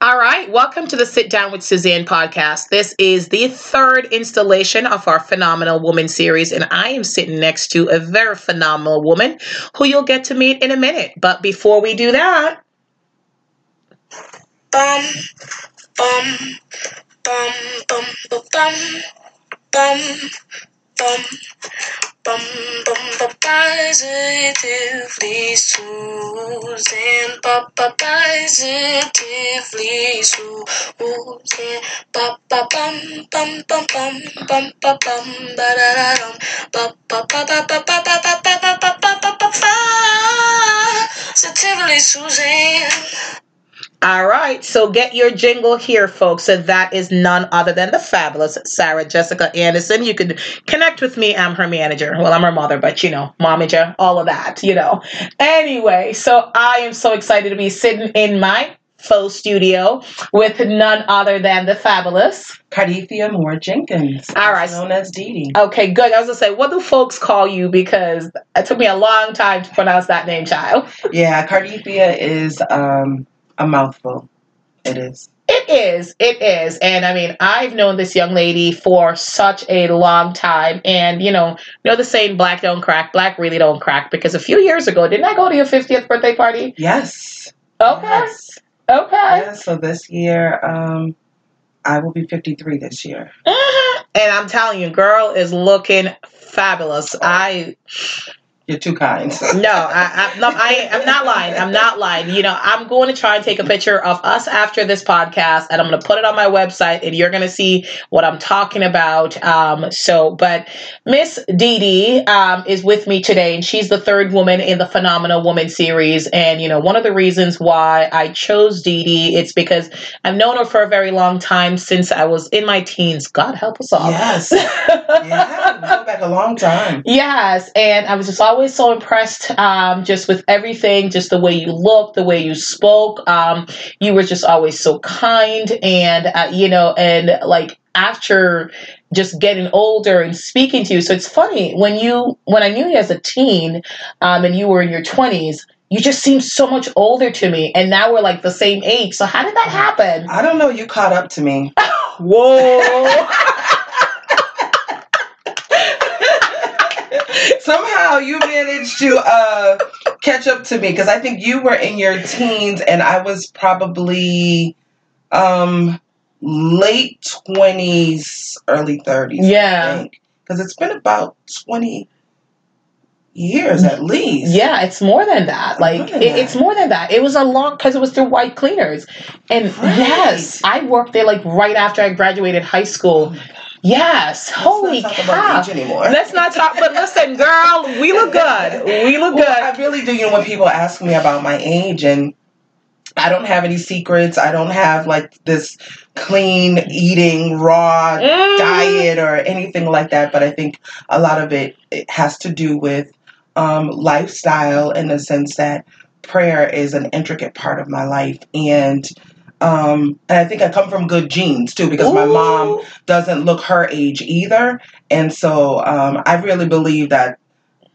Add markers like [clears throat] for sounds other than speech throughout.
All right, welcome to the Sit Down with Suzanne podcast. This is the third installation of our Phenomenal Woman series, and I am sitting next to a very phenomenal woman who you'll get to meet in a minute. But before we do that, bum, bum, bum, bum, bum, bum, bum, bum, bum, bum, positively Susan, ba, ba, positively Susan, ba, ba, bum, bum, bum, bum, bum, bum, ba, da, da, dum, ba, ba, ba, ba, ba, ba, ba, ba, ba, ba, ba, ba, ba, positively Suzanne. All right, so get your jingle here, folks. And that is none other than the fabulous Sarah Jessica Anderson. You can connect with me. I'm her manager. Well, I'm her mother, but you know, momager, all of that, you know. Anyway, so I am so excited to be sitting in my faux studio with none other than the fabulous Cardithia Moore Jenkins. All right. Known as Dee Dee. Okay, good. I was gonna say, what do folks call you? Because it took me a long time to pronounce that name, child. Yeah, Cardithia is um a mouthful. It is. It is. It is. And I mean, I've known this young lady for such a long time. And, you know, you know the saying, black don't crack, black really don't crack. Because a few years ago, didn't I go to your 50th birthday party? Yes. Okay. Yes. Okay. Yeah, so this year, um, I will be 53 this year. Mm-hmm. And I'm telling you, girl is looking fabulous. I you're too kind. [laughs] no, I, I, no, I, I'm not lying. I'm not lying. You know, I'm going to try and take a picture of us after this podcast, and I'm going to put it on my website, and you're going to see what I'm talking about. Um, so, but Miss Dee Dee um, is with me today, and she's the third woman in the Phenomenal Woman series. And you know, one of the reasons why I chose Dee Dee, it's because I've known her for a very long time since I was in my teens. God help us all. Yes. [laughs] yeah, back a long time. Yes, and I was just always always so impressed um, just with everything, just the way you looked, the way you spoke. Um, you were just always so kind, and uh, you know, and like after just getting older and speaking to you. So it's funny when you when I knew you as a teen, um, and you were in your twenties you just seem so much older to me and now we're like the same age. So how did that happen? I don't know. You caught up to me. [laughs] Whoa [laughs] somehow you managed to uh, catch up to me because I think you were in your teens and I was probably um, late 20s, early 30s. Yeah. Because it's been about 20 years at least. Yeah, it's more than that. Like more than it, that. it's more than that. It was a long because it was through White Cleaners, and right. yes, I worked there like right after I graduated high school. Oh Yes. Holy crap. Let's Holy cow. Let's not talk. But listen, girl, we look [laughs] good. We look well, good. I really do. You know, when people ask me about my age, and I don't have any secrets. I don't have like this clean eating, raw mm. diet or anything like that. But I think a lot of it, it has to do with um, lifestyle in the sense that prayer is an intricate part of my life and um, and I think I come from good genes too because Ooh. my mom doesn't look her age either. And so um, I really believe that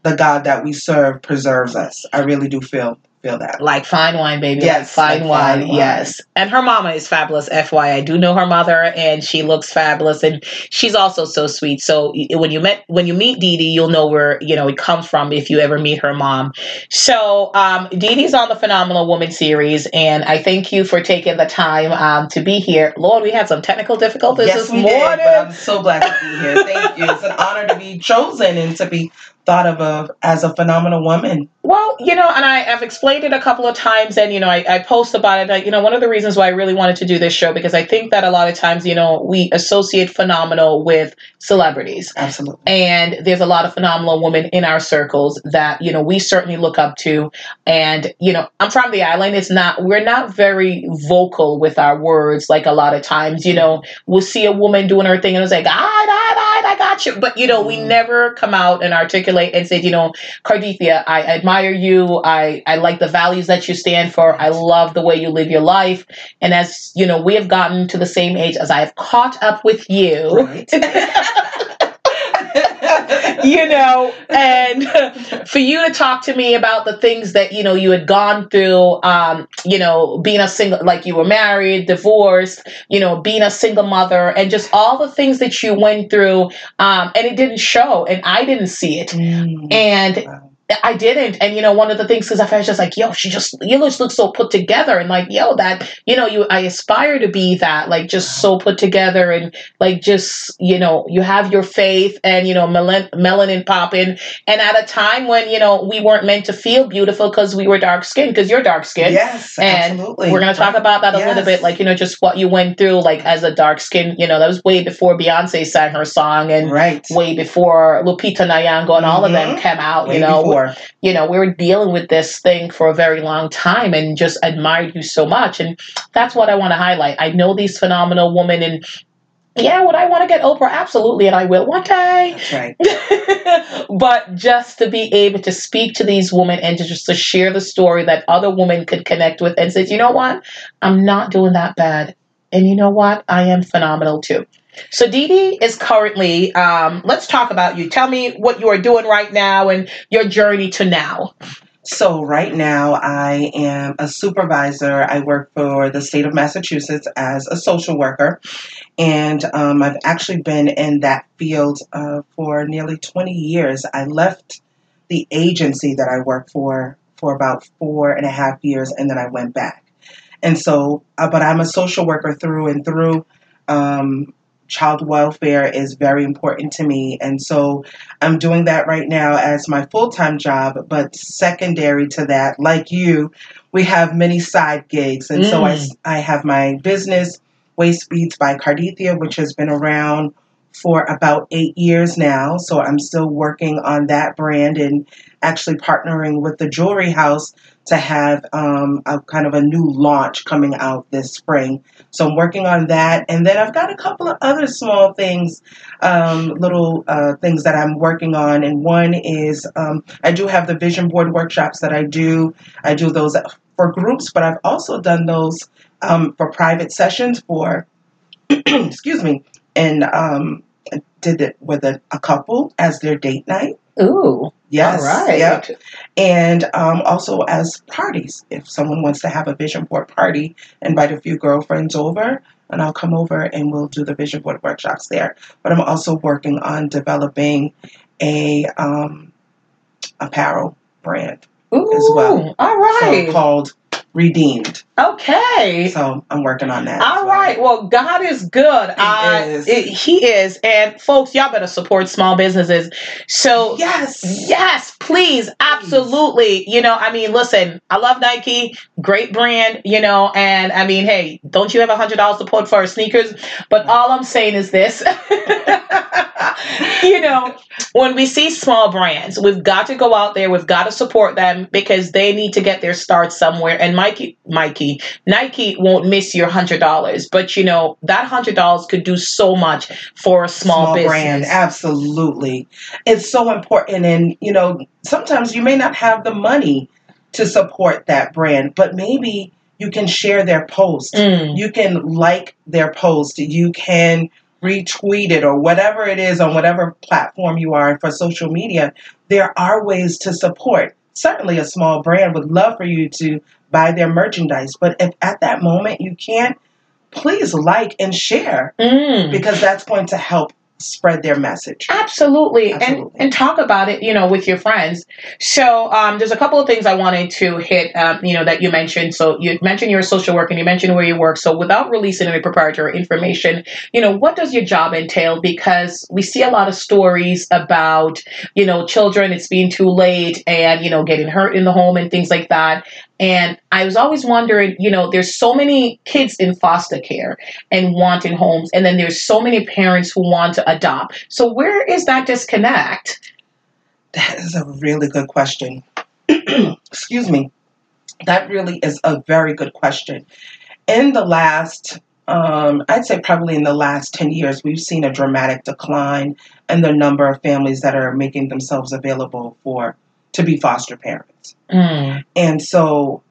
the God that we serve preserves us. I really do feel feel that. Like fine wine, baby. Yes, like fine, like wine, fine wine. Yes. And her mama is fabulous. FY, I do know her mother, and she looks fabulous, and she's also so sweet. So when you met when you meet Dee Dee, you'll know where you know it comes from if you ever meet her mom. So um, Dee Dee's on the Phenomenal Woman series, and I thank you for taking the time um, to be here. Lord, we had some technical difficulties yes, this morning. Did, but I'm so glad to be here. Thank you. It's an honor to be chosen and to be thought of as a phenomenal woman? Well, you know, and I, have explained it a couple of times, and you know, I, I post about it. I, you know, one of the reasons why I really wanted to do this show because I think that a lot of times, you know, we associate phenomenal with celebrities, absolutely, and there's a lot of phenomenal women in our circles that you know we certainly look up to. And you know, I'm from the island. It's not we're not very vocal with our words. Like a lot of times, you know, we'll see a woman doing her thing, and it's like, ah, I, I, I got you, but you know, we mm. never come out and articulate articulate and say, you know, Cardithia, I admire you. I, I like the values that you stand for. I love the way you live your life. And as, you know, we have gotten to the same age as I have caught up with you. Right. [laughs] [laughs] [laughs] you know, and for you to talk to me about the things that, you know, you had gone through, um, you know, being a single, like you were married, divorced, you know, being a single mother, and just all the things that you went through, um, and it didn't show, and I didn't see it. Mm. And I didn't. And you know, one of the things because I was just like, yo, she just you just look so put together and like, yo, that you know, you I aspire to be that, like just so put together and like just, you know, you have your faith and you know, melanin, melanin popping. And at a time when, you know, we weren't meant to feel beautiful because we were dark skinned, because you're dark skinned. Yes. And absolutely. we're gonna talk about that a yes. little bit, like, you know, just what you went through like as a dark skin, you know, that was way before Beyonce sang her song and right. way before Lupita Nyong'o and all mm-hmm. of them mm-hmm. came out, way you know. Before you know, we were dealing with this thing for a very long time and just admired you so much. And that's what I want to highlight. I know these phenomenal women and yeah, would I want to get Oprah? Absolutely, and I will one day. That's right. [laughs] but just to be able to speak to these women and to just to share the story that other women could connect with and say, you know what, I'm not doing that bad, and you know what, I am phenomenal too. So Dee Dee is currently. Um, let's talk about you. Tell me what you are doing right now and your journey to now. So right now I am a supervisor. I work for the state of Massachusetts as a social worker, and um, I've actually been in that field uh, for nearly 20 years. I left the agency that I work for for about four and a half years, and then I went back. And so, uh, but I'm a social worker through and through. Um, child welfare is very important to me. And so I'm doing that right now as my full time job. But secondary to that, like you, we have many side gigs. And mm. so I, mm. I have my business, Waist Beads by Cardithia, which has been around for about eight years now. So I'm still working on that brand and actually partnering with the jewelry house to have um, a kind of a new launch coming out this spring. So I'm working on that, and then I've got a couple of other small things, um, little uh, things that I'm working on. And one is um, I do have the vision board workshops that I do. I do those for groups, but I've also done those um, for private sessions for, [clears throat] excuse me, and um, did it with a, a couple as their date night. Ooh. Yes. All right. Yep. And um, also as parties. If someone wants to have a vision board party, invite a few girlfriends over, and I'll come over and we'll do the vision board workshops there. But I'm also working on developing a um, apparel brand Ooh, as well. All right. So called redeemed. Okay. So I'm working on that. All well. right. Well, God is good. He uh, is. It, he is. And folks, y'all better support small businesses. So yes, yes, please, absolutely. You know, I mean, listen, I love Nike, great brand. You know, and I mean, hey, don't you have a hundred dollars to put for sneakers? But all I'm saying is this. [laughs] you know, when we see small brands, we've got to go out there. We've got to support them because they need to get their start somewhere. And Mikey, Mikey, Nike won't miss your hundred dollars, but you know that hundred dollars could do so much for a small, small brand. Absolutely, it's so important. And you know, sometimes you may not have the money to support that brand, but maybe you can share their post. Mm. You can like their post. You can retweet it or whatever it is on whatever platform you are for social media, there are ways to support. Certainly, a small brand would love for you to buy their merchandise, but if at that moment you can't, please like and share mm. because that's going to help spread their message. Absolutely. Absolutely. And and talk about it, you know, with your friends. So um, there's a couple of things I wanted to hit, um, you know, that you mentioned. So you mentioned you're a social worker and you mentioned where you work. So without releasing any proprietary information, you know, what does your job entail? Because we see a lot of stories about, you know, children, it's being too late and, you know, getting hurt in the home and things like that. And I was always wondering, you know, there's so many kids in foster care and wanting homes, and then there's so many parents who want to adopt. So where is that disconnect? That is a really good question. [clears throat] Excuse me. That really is a very good question. In the last, um, I'd say probably in the last 10 years, we've seen a dramatic decline in the number of families that are making themselves available for to be foster parents. Mm. And so,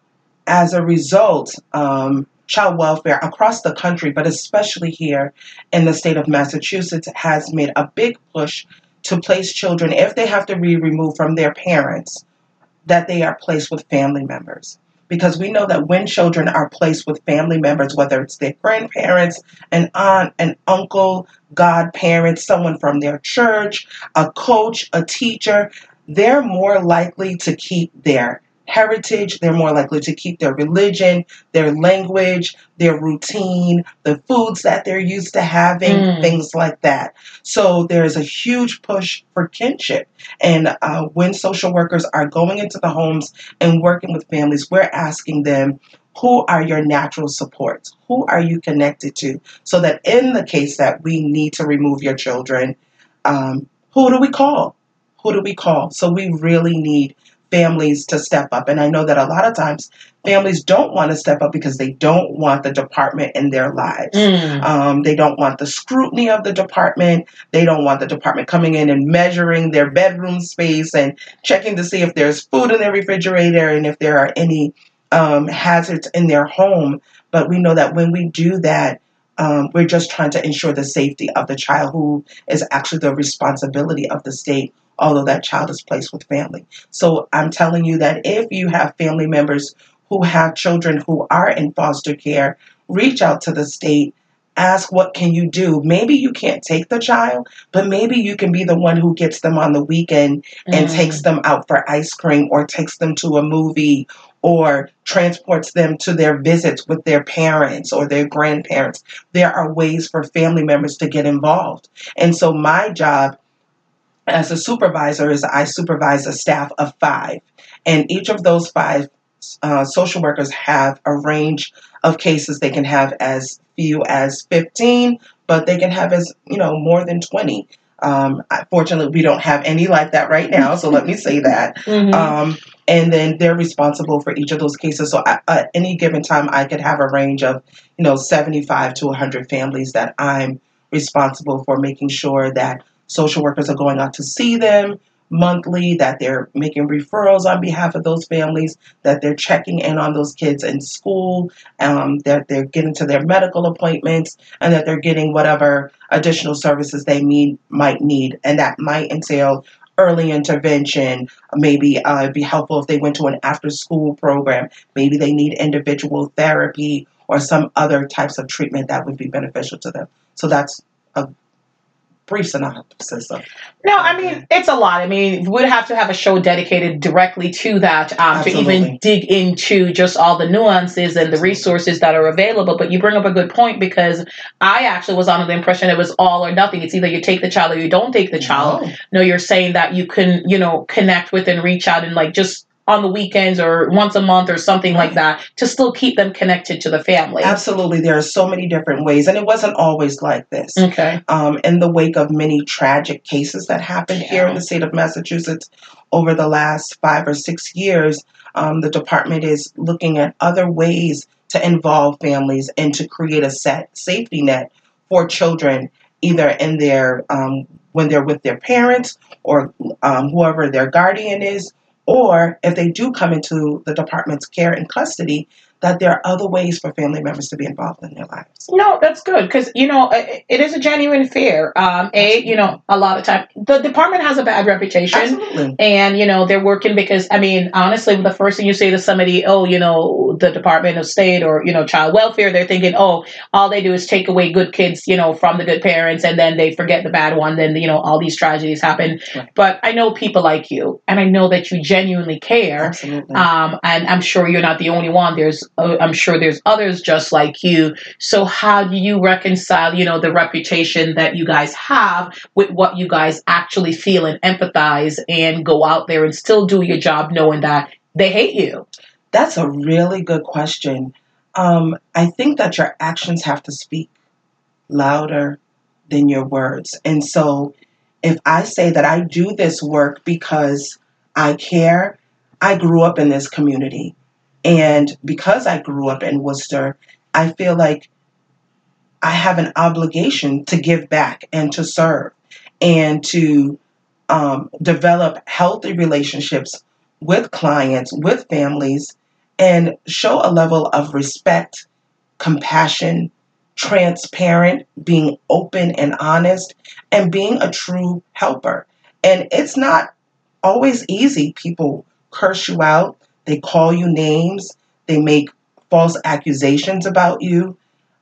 as a result, um, child welfare across the country, but especially here in the state of Massachusetts, has made a big push to place children, if they have to be removed from their parents, that they are placed with family members. Because we know that when children are placed with family members, whether it's their grandparents, an aunt, an uncle, godparents, someone from their church, a coach, a teacher, they're more likely to keep their heritage, they're more likely to keep their religion, their language, their routine, the foods that they're used to having, mm. things like that. So there's a huge push for kinship. And uh, when social workers are going into the homes and working with families, we're asking them, who are your natural supports? Who are you connected to? So that in the case that we need to remove your children, um, who do we call? Who do we call? So we really need families to step up. And I know that a lot of times families don't want to step up because they don't want the department in their lives. Mm. Um, they don't want the scrutiny of the department. They don't want the department coming in and measuring their bedroom space and checking to see if there's food in their refrigerator and if there are any um, hazards in their home. But we know that when we do that, um, we're just trying to ensure the safety of the child who is actually the responsibility of the state although that child is placed with family. So I'm telling you that if you have family members who have children who are in foster care, reach out to the state ask what can you do maybe you can't take the child but maybe you can be the one who gets them on the weekend and mm. takes them out for ice cream or takes them to a movie or transports them to their visits with their parents or their grandparents there are ways for family members to get involved and so my job as a supervisor is I supervise a staff of five, and each of those five uh, social workers have a range of cases. They can have as few as 15, but they can have as you know more than 20. Um, fortunately, we don't have any like that right now, so let me say that. [laughs] Mm-hmm. Um, and then they're responsible for each of those cases. So at any given time, I could have a range of you know 75 to 100 families that I'm responsible for making sure that social workers are going out to see them monthly, that they're making referrals on behalf of those families, that they're checking in on those kids in school, um, that they're getting to their medical appointments, and that they're getting whatever additional services they need might need. And that might entail early intervention. Maybe uh, it'd be helpful if they went to an after school program. Maybe they need individual therapy or some other types of treatment that would be beneficial to them. So that's a brief synopsis of. No, I mean it's a lot. I mean, we'd have to have a show dedicated directly to that um, to even dig into just all the nuances and the resources that are available. But you bring up a good point because I actually was under the impression it was all or nothing. It's either you take the child or you don't take the child. No, no you're saying that you can, you know, connect with and reach out and like just on the weekends or once a month or something like that to still keep them connected to the family. Absolutely. There are so many different ways, and it wasn't always like this. Okay. Um, in the wake of many tragic cases that happened yeah. here in the state of Massachusetts over the last five or six years, um, the department is looking at other ways to involve families and to create a set safety net for children, either in their um, when they're with their parents or um, whoever their guardian is or if they do come into the department's care and custody, that there are other ways for family members to be involved in their lives. No, that's good because you know it is a genuine fear. Um, a, you know, a lot of time the department has a bad reputation, Absolutely. and you know they're working because I mean, honestly, the first thing you say to somebody, oh, you know, the Department of State or you know Child Welfare, they're thinking, oh, all they do is take away good kids, you know, from the good parents, and then they forget the bad one. Then you know all these tragedies happen. Right. But I know people like you, and I know that you genuinely care. Absolutely. Um, and I'm sure you're not the only one. There's I'm sure there's others just like you. So how do you reconcile, you know, the reputation that you guys have with what you guys actually feel and empathize and go out there and still do your job knowing that they hate you? That's a really good question. Um, I think that your actions have to speak louder than your words. And so if I say that I do this work because I care, I grew up in this community. And because I grew up in Worcester, I feel like I have an obligation to give back and to serve and to um, develop healthy relationships with clients, with families, and show a level of respect, compassion, transparent, being open and honest, and being a true helper. And it's not always easy. People curse you out, they call you names, they make false accusations about you.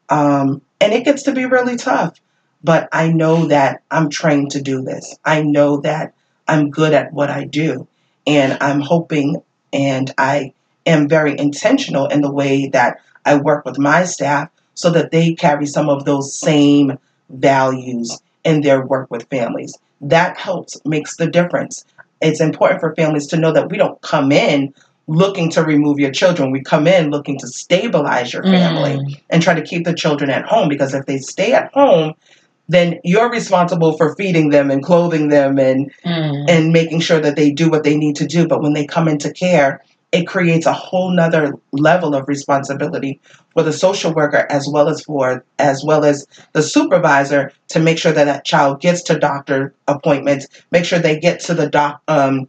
Um, and it gets to be really tough. But I know that I'm trained to do this. I know that I'm good at what I do. And I'm hoping and I am very intentional in the way that I work with my staff so that they carry some of those same values in their work with families. That helps, makes the difference. It's important for families to know that we don't come in looking to remove your children. We come in looking to stabilize your family mm. and try to keep the children at home because if they stay at home, then you're responsible for feeding them and clothing them and mm. and making sure that they do what they need to do. But when they come into care, it creates a whole nother level of responsibility for the social worker as well as for as well as the supervisor to make sure that that child gets to doctor appointments, make sure they get to the doc um,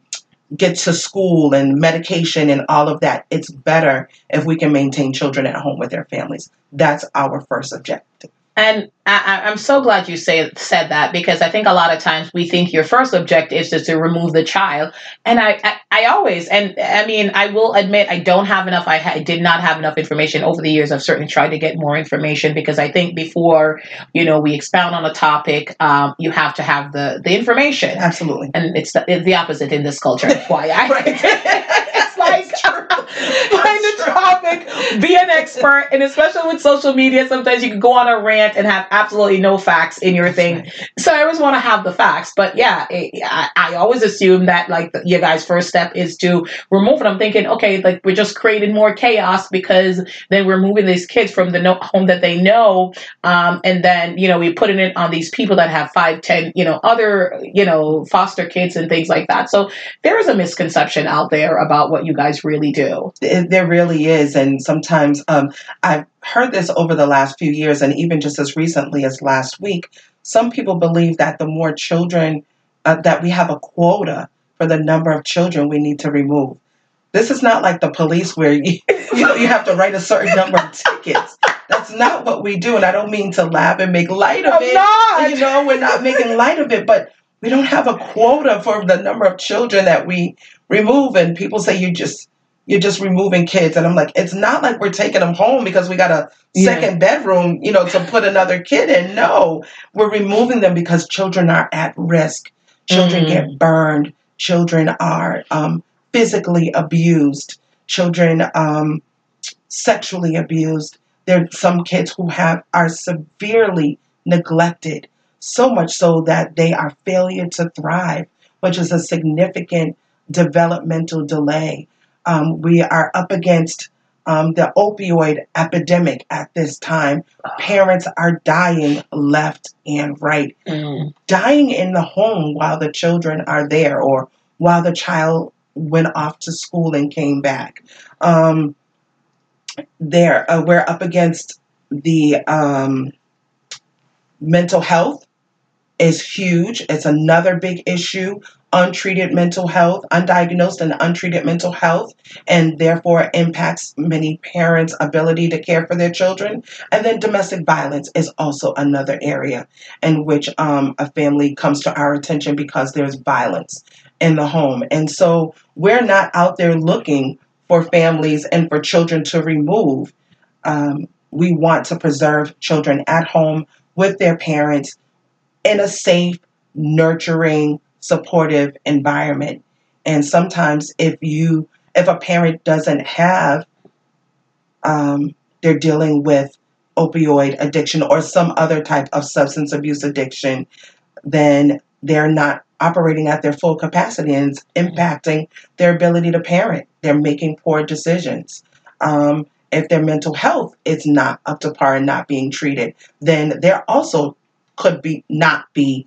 get to school and medication and all of that. It's better if we can maintain children at home with their families. That's our first objective. And I, am so glad you say said that because I think a lot of times we think your first objective is just to remove the child, and I, I, I always and I mean I will admit I don't have enough. I, ha- did not have enough information over the years. I've certainly tried to get more information because I think before you know we expound on a topic, um, you have to have the the information. Absolutely, and it's the, it's the opposite in this culture. Why I. [laughs] [laughs] It's like find [laughs] the topic, be an expert, and especially with social media, sometimes you can go on a rant and have absolutely no facts in your thing. So I always want to have the facts, but yeah, it, I, I, always assume that like the, your guys' first step is to remove it. I'm thinking, okay, like we're just creating more chaos because then we're moving these kids from the no- home that they know, um, and then you know we're putting it on these people that have five, ten, you know, other you know foster kids and things like that. So there is a misconception out there about what you guys really do. There really is. And sometimes um, I've heard this over the last few years, and even just as recently as last week. Some people believe that the more children, uh, that we have a quota for the number of children we need to remove. This is not like the police where [laughs] you, you know you have to write a certain number of tickets. That's not what we do, and I don't mean to laugh and make light of I'm it. Not. You know, we're not making light of it, but we don't have a quota for the number of children that we remove. And people say you just you're just removing kids, and I'm like, it's not like we're taking them home because we got a second yeah. bedroom, you know, to put another kid in. No, we're removing them because children are at risk. Children mm-hmm. get burned. Children are um, physically abused. Children um, sexually abused. There are some kids who have are severely neglected so much so that they are failure to thrive, which is a significant developmental delay. Um, we are up against um, the opioid epidemic at this time. Parents are dying left and right, mm. dying in the home while the children are there or while the child went off to school and came back. Um, there, uh, we're up against the um, mental health is huge. It's another big issue. Untreated mental health, undiagnosed and untreated mental health, and therefore impacts many parents' ability to care for their children. And then domestic violence is also another area in which um, a family comes to our attention because there's violence in the home. And so we're not out there looking for families and for children to remove. Um, we want to preserve children at home with their parents in a safe, nurturing, supportive environment. And sometimes if you if a parent doesn't have um, they're dealing with opioid addiction or some other type of substance abuse addiction, then they're not operating at their full capacity and it's impacting their ability to parent. They're making poor decisions. Um, if their mental health is not up to par and not being treated, then they're also could be not be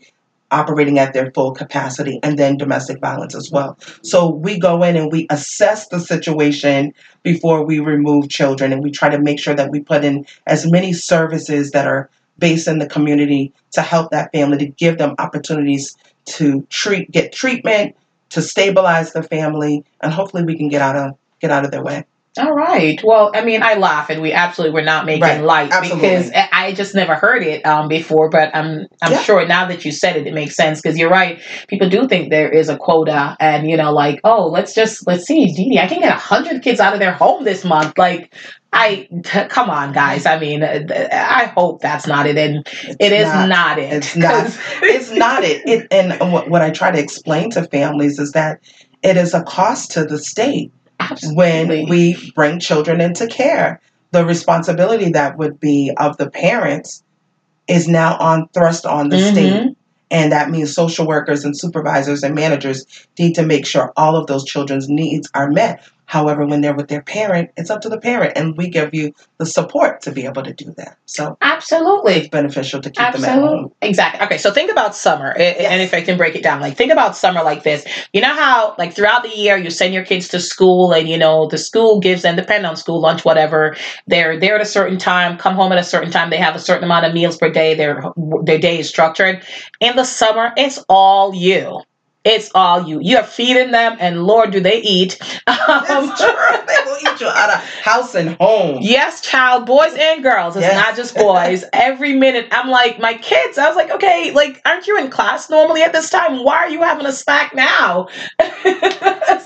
operating at their full capacity and then domestic violence as well. So we go in and we assess the situation before we remove children and we try to make sure that we put in as many services that are based in the community to help that family to give them opportunities to treat get treatment to stabilize the family and hopefully we can get out of get out of their way. All right. Well, I mean, I laugh, and we absolutely were not making right. light absolutely. because I just never heard it um, before, but I'm I'm Yeah. sure now that you said it, it makes sense because you're right. People do think there is a quota, and you know, like, oh, let's just let's see, Dee Dee, I can get a hundred kids out of their home this month. Like, I t- come on, guys. I mean, uh, I hope that's not it, and it is not. not, it. It's not. [laughs] it's not it. it and what, what I try to explain to families is that it is a cost to the state when we bring children into care. The responsibility that would be of the parents is now on thrust on the Mhm. state. And that means social workers and supervisors and managers need to make sure all of those children's needs are met. However, when they're with their parent, it's up to the parent, and we give you the support to be able to do that. So Absolutely. it's beneficial to keep them at home. Exactly. Okay, so think about summer, Yes. and if I can break it down, like think about summer like this. You know how, like throughout the year, you send your kids to school, and you know the school gives them, depend on school lunch, whatever. They're there at a certain time, come home at a certain time. They have a certain amount of meals per day. Their their day is structured. In the summer, it's all you. It's all you. You're feeding them, and Lord, do they eat? [laughs] Um, It's true. [laughs] They will eat you out of house and home. Yes, child, boys and girls. It's Yes. not just boys. [laughs] Every minute, I'm like, my kids. I was like, okay, like, aren't you in class normally at this time? Why are you having a snack now?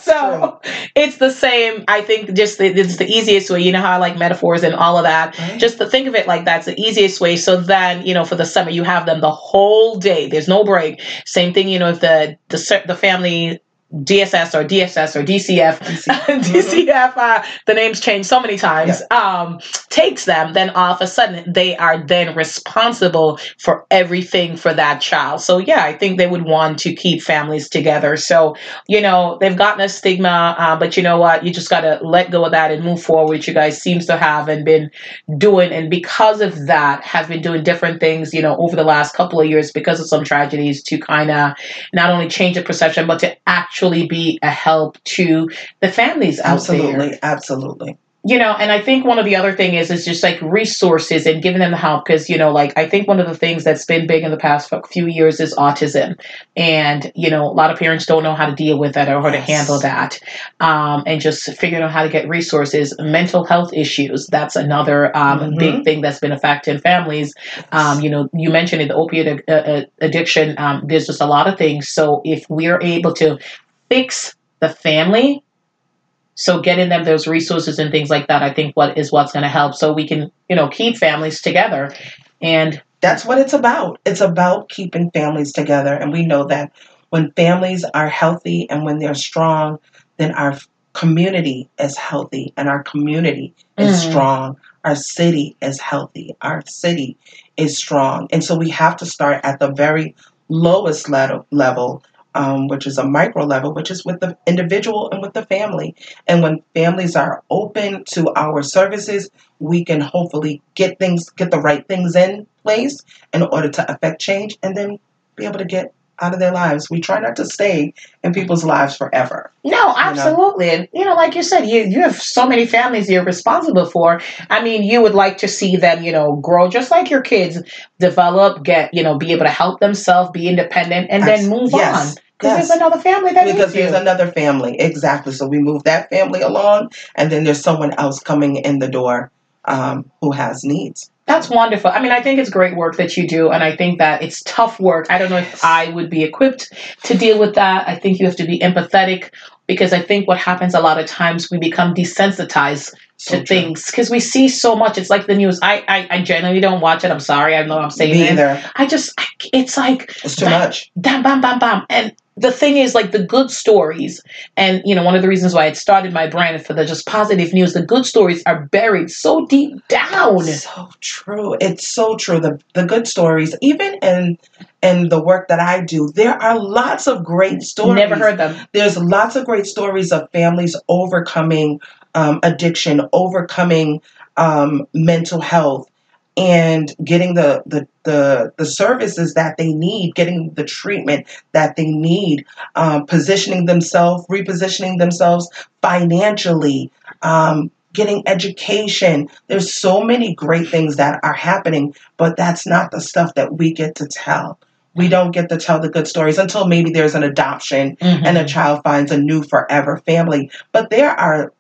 so it's the same. I think just the, it's the easiest way. You know how I like metaphors and all of that. Right. Just to think of it like that's the easiest way. So then, you know, for the summer, you have them the whole day. There's no break. Same thing, you know, if the the the family. DSS or DSS or DCF DCF, [laughs] uh, the names change so many times, um, takes them, then all of a sudden they are then responsible for everything for that child. So, yeah, I think they would want to keep families together. So, you know, they've gotten a stigma, uh, but you know what? You just got to let go of that and move forward, which you guys seems to have and been doing. And because of that, have been doing different things, you know, over the last couple of years because of some tragedies to kind of not only change the perception, but to actually be a help to the families out there. Absolutely, absolutely. you know and i think one of the other thing is is just like resources and giving them the help because you know like i think one of the things that's been big in the past few years is autism. And you know a lot of parents don't know how to deal with that or how to handle that um, and just figuring out how to get resources. Mental health issues that's another um, Mhm. big thing that's been affecting families. Um, you know you mentioned it, the opiate uh, uh, addiction um, there's just a lot of things. So if we're able to fix the family so getting them those resources and things like that i think what is what's going to help so we can you know keep families together and That's what it's about. It's about keeping families together. And we know that when families are healthy and when they're strong, then our community is healthy and our community is Mm. strong. Our city is healthy. Our city is strong. And so we have to start at the very lowest level, level um, which is a micro level, which is with the individual and with the family. And when families are open to our services, we can hopefully get things, get the right things in place in order to affect change and then be able to get out of their lives. We try not to stay in people's lives forever. no absolutely and you know like you said you you have so many families you're responsible for i mean you would like to see them you know grow just like your kids develop get you know be able to help themselves be independent and then move yes, on because yes. there's another family that because needs you. there's another family. Exactly. So we move that family along and then there's someone else coming in the door um, who has needs. That's wonderful. I mean, I think it's great work that you do, and I think that it's tough work. I don't know if I would be equipped to deal with that. I think you have to be empathetic because I think what happens a lot of times we become desensitized So to true. things because we see so much. It's like the news. I, I I generally don't watch it. I'm sorry. I know I'm saying Me it. either. I just I, it's like It's too much. bam bam bam bam and the thing is like the good stories and you know one of the reasons why it started my brand for the just positive news the good stories are buried so deep down It's So true. It's so true. The the good stories, even in in the work that I do, there are lots of great stories. never heard them There's lots of great stories of families overcoming um, addiction, overcoming um, mental health, and getting the, the the the services that they need, getting the treatment that they need, um, positioning themselves, repositioning themselves financially, um, getting education. There's so many great things that are happening, but that's not the stuff that we get to tell. We don't get to tell the good stories until maybe there's an adoption Mhm. and a child finds a new forever family. But there are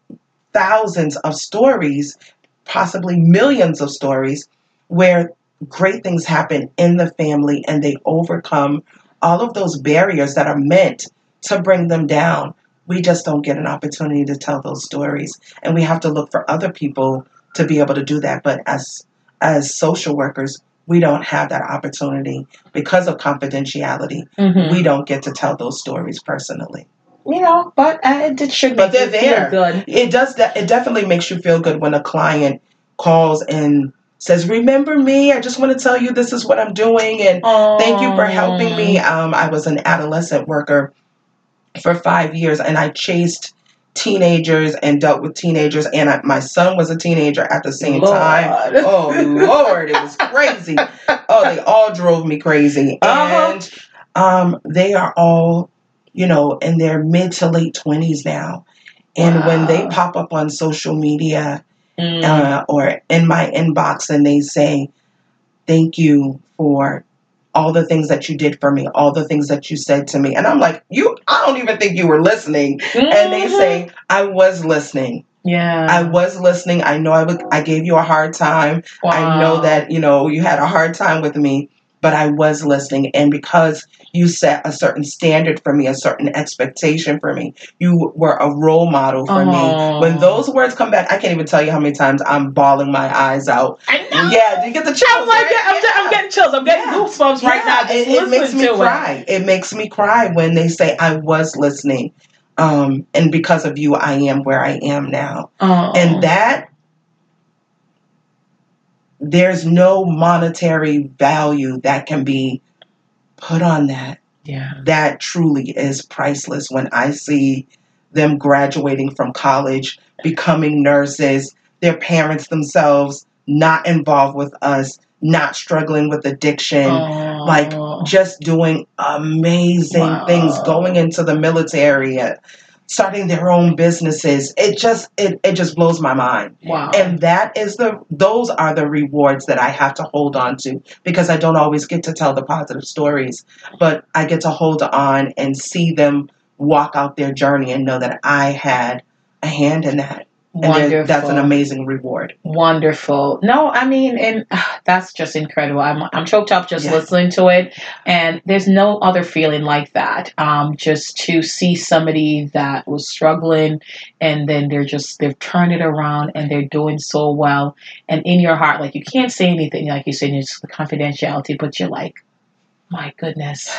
thousands of stories, possibly millions of stories, where great things happen in the family and they overcome all of those barriers that are meant to bring them down. We just don't get an opportunity to tell those stories. And we have to look for other people to be able to do that. But as as social workers, we don't have that opportunity because of confidentiality. Mhm. We don't get to tell those stories personally. You know, but uh, it should But they're there. good. It does that. It definitely makes you feel good when a client calls and says, "Remember me? I just want to tell you this is what I'm doing, and thank you for helping me." Um, I was an adolescent worker for five years, and I chased teenagers and dealt with teenagers, and I, my son was a teenager at the same Lord. time. Oh Lord, it was crazy. [laughs] Oh, they all drove me crazy, Uh-huh. and um, they are all, you know, in their mid to late twenties now. And when they pop up on social media Mm. uh, or in my inbox and they say, Thank you for all the things that you did for me, all the things that you said to me. And I'm like, You, I don't even think you were listening. And they Mhm. say, I was listening. "Yeah, I was listening. I know I, would, I gave you a hard time. I know that, you know, you had a hard time with me, but I was listening. And because you set a certain standard for me, a certain expectation for me, you were a role model for me. Oh. When those words come back, I can't even tell you how many times I'm bawling my eyes out. I know. Yeah, do you get the chills? I'm like, right? I'm, Yeah. I'm getting chills. I'm getting Yeah. goosebumps right now. Yeah, Just it, it makes me to it. cry. It. makes me cry when they say I was listening. Um, and because of you, I am where I am now. Oh. And that there's no monetary value that can be put on that. yeah. That truly is priceless when I see them graduating from college, becoming nurses, their parents themselves not involved with us, not struggling with addiction Oh. like just doing amazing Wow. things going into the military starting their own businesses it just it, it just blows my mind wow. and that is the those are the rewards that i have to hold on to because i don't always get to tell the positive stories but i get to hold on and see them walk out their journey and know that i had a hand in that Wonderful. that's an amazing reward Wonderful. No, I mean, and uh, that's just incredible. I'm I'm choked up just Yeah. listening to it, and there's no other feeling like that. Um, just to see somebody that was struggling, and then they're just they've turned it around and they're doing so well, and in your heart, like you can't say anything, like you said, it's the confidentiality, but you're like, my goodness,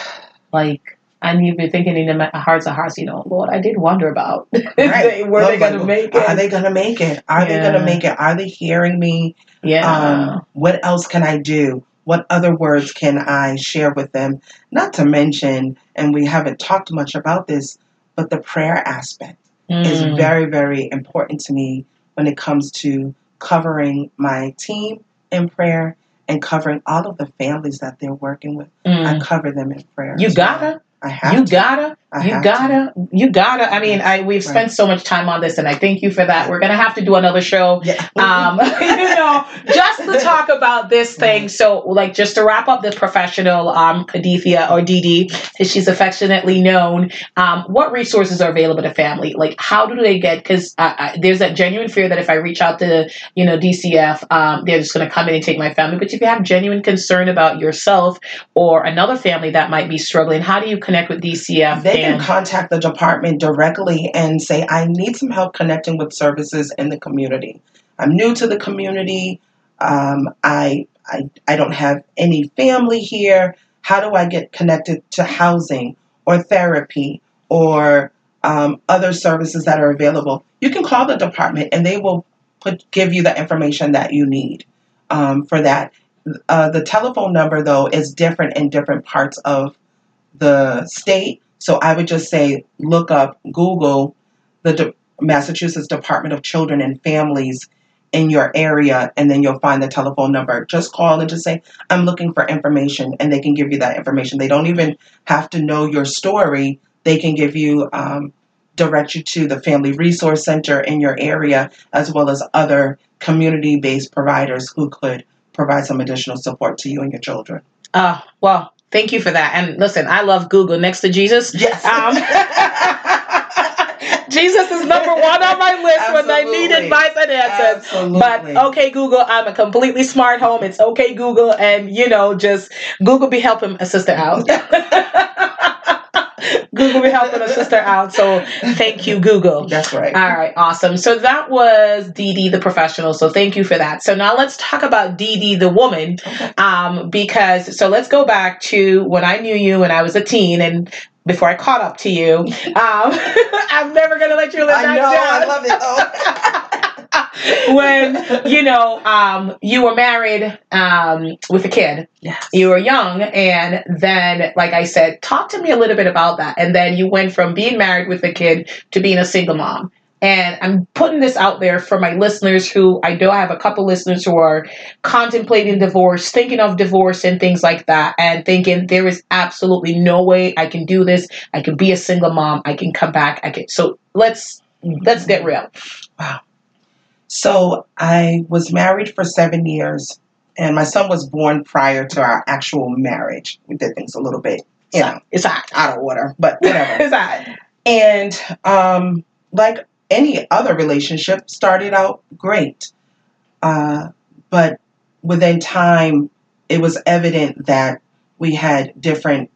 like. And you've been thinking in the hearts of hearts, you know, Lord, I did wonder about [laughs] Right. were they going to make it? are they gonna make it are they gonna make it are they hearing me yeah. um, what else can I do? What other words can I share with them? Not to mention, and we haven't talked much about this, but the prayer aspect is Mm. very, very important to me when it comes to covering my team in prayer and covering all of the families that they're working with. Mm. I cover them in prayer. You as well. I have you to. gotta, I you gotta, you gotta. I mean, I we've Right. spent so much time on this, and I thank you for that. We're gonna have to do another show. Yeah. [laughs] Um, [laughs] you know, just to talk about this thing. So, like, just to wrap up the professional, um, Adithia or Dee as she's affectionately known. Um, what resources are available to family? Like, how do they get? Because uh, there's that genuine fear that if I reach out to, you know, DCF, um, they're just gonna come in and take my family. But if you have genuine concern about yourself or another family that might be struggling, how do you connect with DCF? They can and contact the department directly and say, I need some help connecting with services in the community. I'm new to the community. Um, I, I, I don't have any family here. How do I get connected to housing or therapy or um, other services that are available? You can call the department and they will put give you the information that you need um, for that. Uh, the telephone number, though, is different in different parts of the state. So I would just say look up, Google the De- Massachusetts Department of Children and Families in your area, and then you'll find the telephone number. Just call and just say, I'm looking for information, and they can give you that information. They don't even have to know your story, they can give you. Um, direct you to the family resource center in your area as well as other community-based providers who could provide some additional support to you and your children Oh, well, thank you for that. And listen, I love Google next to Jesus. yes Um, [laughs] Jesus is number one on my list when I need Absolutely. advice and answers. Absolutely. But okay, Google, I'm a completely smart home. It's okay, Google, and you know, just Google be helping a sister out. [laughs] Google be helping a sister out. So thank you, Google. That's right. All right, awesome. So that was Dee Dee the professional. So thank you for that. So now let's talk about Dee Dee the woman. Um, because so let's go back to when I knew you when I was a teen and before I caught up to you. [laughs] Um, [laughs] I'm never gonna let you live I know. down I love it. though. [laughs] [laughs] when you know um, you were married um, with a kid. Yes. you were young and then like i said talk to me a little bit about that. And then you went from being married with a kid to being a single mom. And i'm putting this out there for my listeners who i know i have a couple listeners who are contemplating divorce thinking of divorce and things like that and thinking there is absolutely no way i can do this. I can be a single mom. I can come back. I can so let's let's get real So I was married for seven years, and my son was born prior to our actual marriage. We did things a little bit, you know, it's hot out of order, but whatever. [laughs] it's hot and um, like any other relationship, started out great, uh, but within time, it was evident that we had different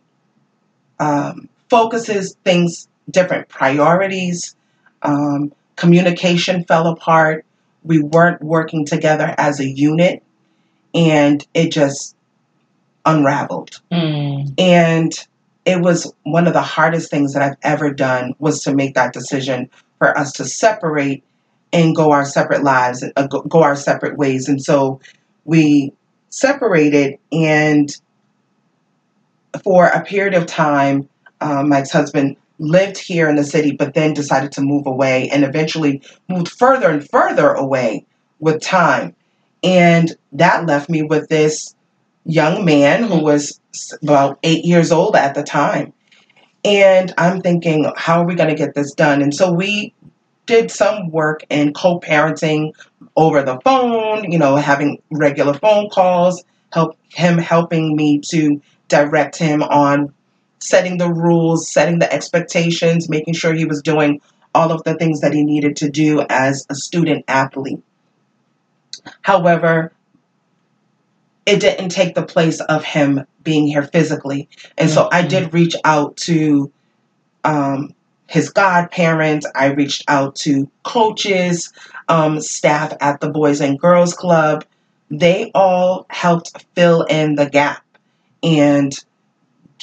um, focuses, things, different priorities. Um, communication fell apart. We weren't working together as a unit, and it just unraveled. Mm. And it was one of the hardest things that I've ever done was to make that decision for us to separate and go our separate lives, uh, go, go our separate ways. And so we separated, and for a period of time, um, my ex-husband lived here in the city, but then decided to move away, and eventually moved further and further away with time. And that left me with this young man who was about eight years old at the time. And I'm thinking, how are we going to get this done? And so we did some work in co parenting over the phone, you know, having regular phone calls, help him helping me to direct him on setting the rules, setting the expectations, making sure he was doing all of the things that he needed to do as a student athlete. However, it didn't take the place of him being here physically. And so I did reach out to um, his godparents, I reached out to coaches, um, staff at the Boys and Girls Club. They all helped fill in the gap and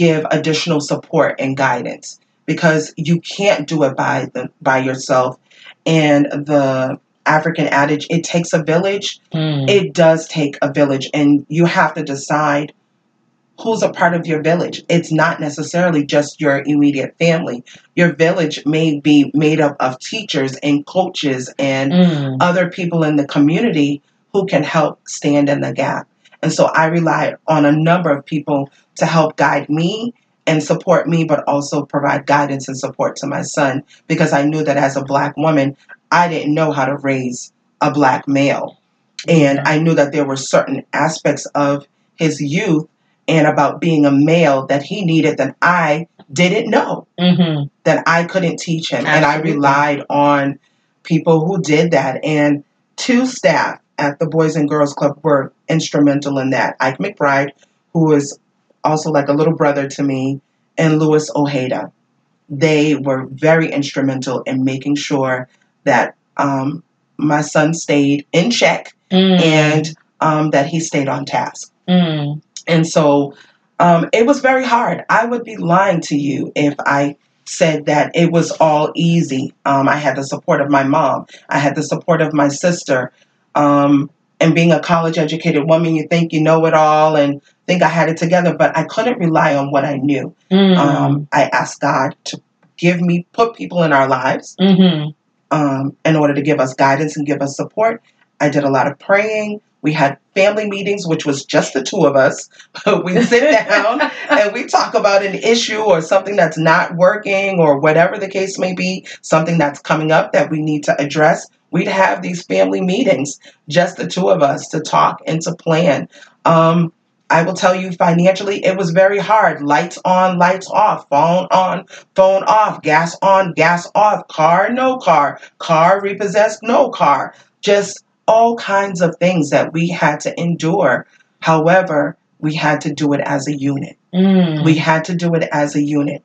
give additional support and guidance because you can't do it by the by yourself. And the African adage it takes a village. Mm. it does take a village and you have to decide who's a part of your village. It's not necessarily just your immediate family. Your village may be made up of teachers and coaches and Mm. other people in the community who can help stand in the gap. And so i rely on a number of people to help guide me and support me but also provide guidance and support to my son because i knew that as a black woman i didn't know how to raise a black male and I knew that there were certain aspects of his youth and about being a male that he needed that I didn't know, Mhm. that I couldn't teach him. And I relied on people who did that. And two staff at the Boys and Girls Club were instrumental in that. Ike McBride, who is also like a little brother to me, and Louis Ojeda. They were very instrumental in making sure that um, my son stayed in check Mm. and um, that he stayed on task. Mm. And so um, it was very hard. I would be lying to you if I said that it was all easy. Um, I had the support of my mom, I had the support of my sister. Um, and being a college educated woman, you think you know it all and think I had it together, but I couldn't rely on what I knew. Mm. Um, I asked God to give me, put people in our lives Mhm. um, in order to give us guidance and give us support. I did a lot of praying. We had family meetings, which was just the two of us. [laughs] we sit down [laughs] and we talk about an issue or something that's not working or whatever the case may be, something that's coming up that we need to address. We'd have these family meetings, just the two of us, to talk and to plan. Um, I will tell you financially, it was very hard. Lights on, lights off, phone on, phone off, gas on, gas off, car, no car, car repossessed, no car. Just all kinds of things that we had to endure. However, we had to do it as a unit. Mm. We had to do it as a unit.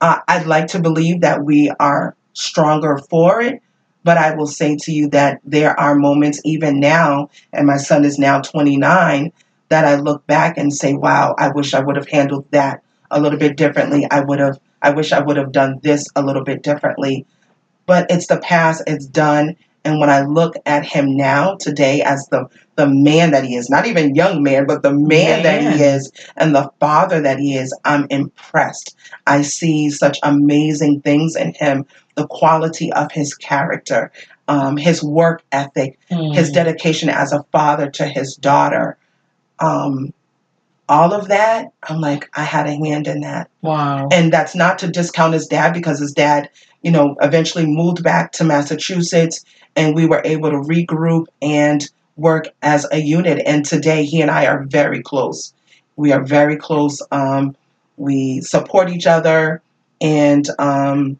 Uh, I'd like to believe that we are stronger for it, but I will say to you that there are moments, even now, and my son is now 29, that I look back and say, wow, I wish I would have handled that a little bit differently. I would have, I wish I would have done this a little bit differently. But it's the past, it's done. And when I look at him now, today, as the, the man that he is, not even young man, but the man, man that he is, and the father that he is, I'm impressed. I see such amazing things in him the quality of his character, um, his work ethic, Mm. his dedication as a father to his daughter. Um, all of that, I'm like, I had a hand in that. Wow. And that's not to discount his dad because his dad, you know, eventually moved back to Massachusetts and we were able to regroup and work as a unit. And today he and I are very close. We are very close. Um, we support each other and um,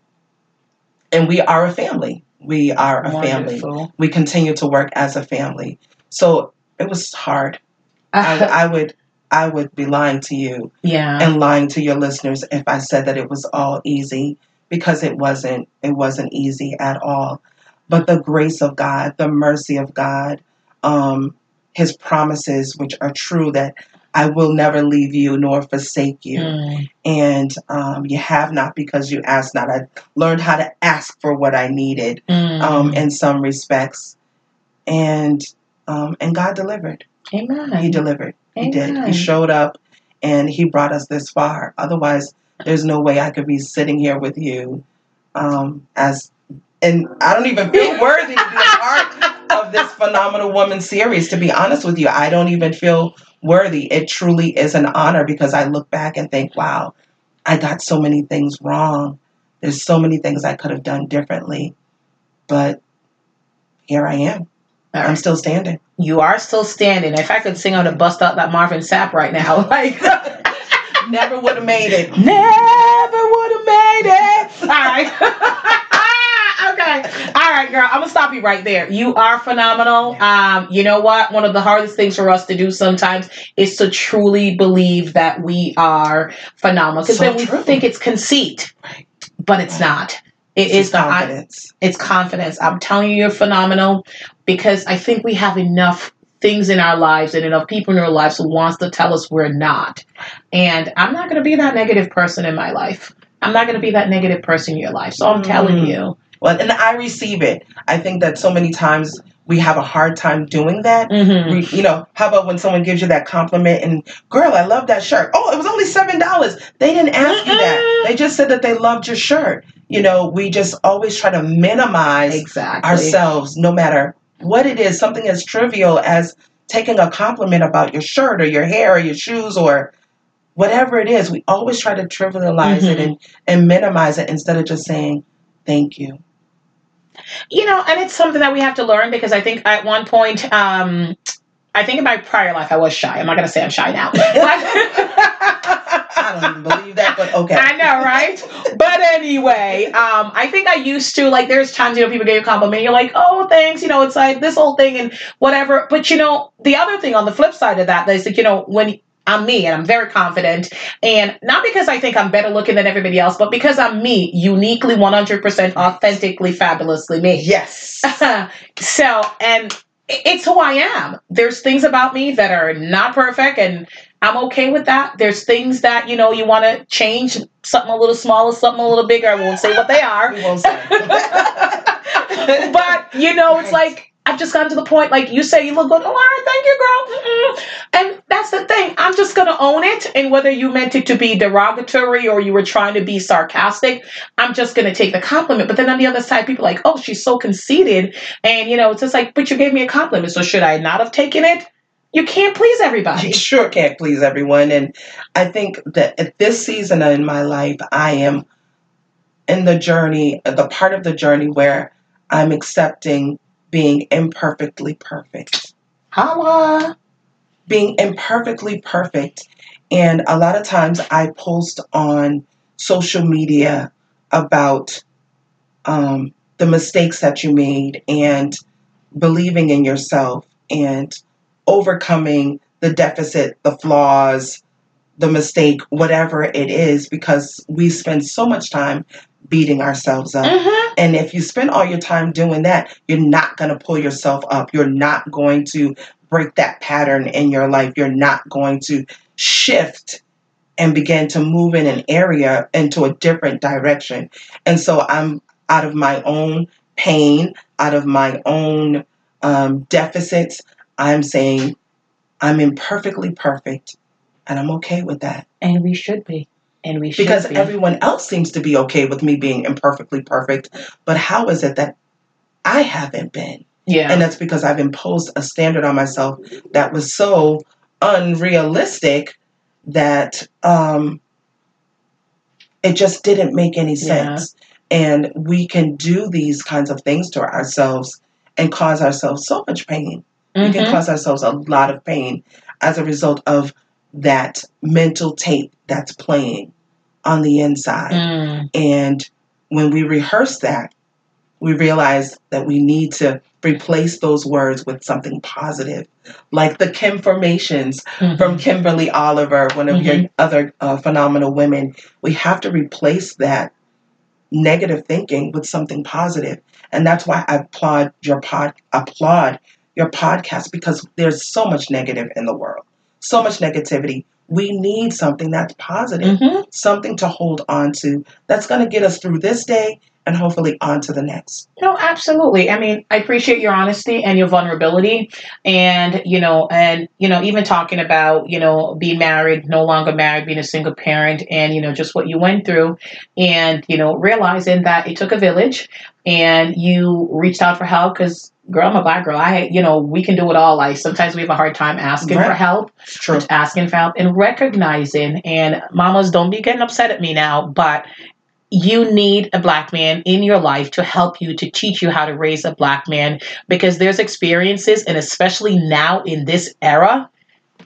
and we are a family. We are a family. We continue to work as a family. So it was hard. [laughs] I, I would I would be lying to you yeah. and lying to your listeners if I said that it was all easy because it wasn't it wasn't easy at all. But the grace of God, the mercy of God, um, his promises which are true that I will never leave you nor forsake you. Mm. And um, you have not because you asked not. I learned how to ask for what I needed Mm. um, in some respects. And um, and God delivered. Amen. He delivered. He did. Amen. He showed up and he brought us this far. Otherwise, there's no way I could be sitting here with you um, as and I don't even feel [laughs] worthy to be a part of this phenomenal woman series, to be honest with you. I don't even feel worthy. It truly is an honor because I look back and think, wow, I got so many things wrong. There's so many things I could have done differently. But here I am. All I'm still standing. You are still standing. If I could sing on to bust out that Marvin Sapp right now, [laughs] like Never would have made it. never would have made it. All right. [laughs] [laughs] All right, girl. I'm gonna stop you right there. You are phenomenal. Um, you know what? One of the hardest things for us to do sometimes is to truly believe that we are phenomenal. Because So then we true. think it's conceit, but it's not. It It's is the confidence. it's confidence. I'm telling you, you're phenomenal because I think we have enough things in our lives and enough people in our lives who wants to tell us we're not. And I'm not going to be that negative person in my life. I'm not going to be that negative person in your life. So I'm telling Mm. you. Well, and I receive it. I think that so many times we have a hard time doing that. Mhm. We, you know, how about when someone gives you that compliment and, girl, I love that shirt. Oh, it was only seven dollars. They didn't ask you that. They just said that they loved your shirt. You know, we just always try to minimize Exactly. ourselves, no matter what it is. Something as trivial as taking a compliment about your shirt or your hair or your shoes or whatever it is. We always try to trivialize it Mhm. and and minimize it instead of just saying thank you. You know, and it's something that we have to learn because I think at one point, um, I think in my prior life I was shy. I'm not going to say I'm shy now. [laughs] I don't even believe that, but okay. I know, right? But anyway, um, I think I used to like. There's times you know people give you a compliment, you're like, "Oh, thanks," you know, it's like this whole thing and whatever. But you know, the other thing on the flip side of that is like, you know, when I'm me and I'm very confident, and not because I think I'm better looking than everybody else, but because I'm me, uniquely, 100%, authentically, fabulously me. Yes. [laughs] so, and it's who I am. There's things about me that are not perfect, and I'm okay with that. There's things that, you know, you want to change, something a little smaller, something a little bigger. I won't say what they are. We won't say. [laughs] but, you know, it's Right. like, I've just gotten to the point, like you say, you look good. Oh, all right, thank you, girl. Mm-mm. And that's the thing. I'm just going to own it. And whether you meant it to be derogatory or you were trying to be sarcastic, I'm just going to take the compliment. But then on the other side, people like, oh, she's so conceited. And, you know, it's just like, but you gave me a compliment. So should I not have taken it? You can't please everybody. You sure can't please everyone. And I think that at this season in my life, I am in the journey, the part of the journey where I'm accepting being imperfectly perfect. Holla. being imperfectly perfect. And a lot of times I post on social media about um, the mistakes that you made and believing in yourself and overcoming the deficit, the flaws, the mistake, whatever it is, because we spend so much time beating ourselves up. Mhm. And if you spend all your time doing that, you're not going to pull yourself up. You're not going to break that pattern in your life. You're not going to shift and begin to move in an area into a different direction. And so I'm out of my own pain, out of my own um, deficits. I'm saying I'm imperfectly perfect, and I'm okay with that And we should be. And we because be. everyone else seems to be okay with me being imperfectly perfect. But how is it that I haven't been? yeah. And that's because I've imposed a standard on myself that was so unrealistic that um, it just didn't make any Yeah. sense. And we can do these kinds of things to ourselves and cause ourselves so much pain. We can Mhm. cause ourselves a lot of pain as a result of that mental tape that's playing on the inside. Mm. And when we rehearse that, we realize that we need to replace those words with something positive, like the Kim formations Mhm. from Kimberly Oliver, one of your other uh, phenomenal women. We have to replace that negative thinking with something positive, and that's why I applaud your pod applaud your podcast because there's so much negative in the world, so much negativity. We need something that's positive Mhm. something to hold on to that's going to get us through this day and hopefully on to the next. No, absolutely. I mean, I appreciate your honesty and your vulnerability, and you know, and you know, even talking about you know being married, no longer married, being a single parent, and you know, just what you went through, and you know, realizing that it took a village, and you reached out for help because. Girl, I'm a black girl. I, you know, we can do it all. Like sometimes we have a hard time asking for help, It's true. asking for help, and recognizing. And mamas, don't be getting upset at me now, but you need a black man in your life to help you to teach you how to raise a black man because there's experiences and especially now in this era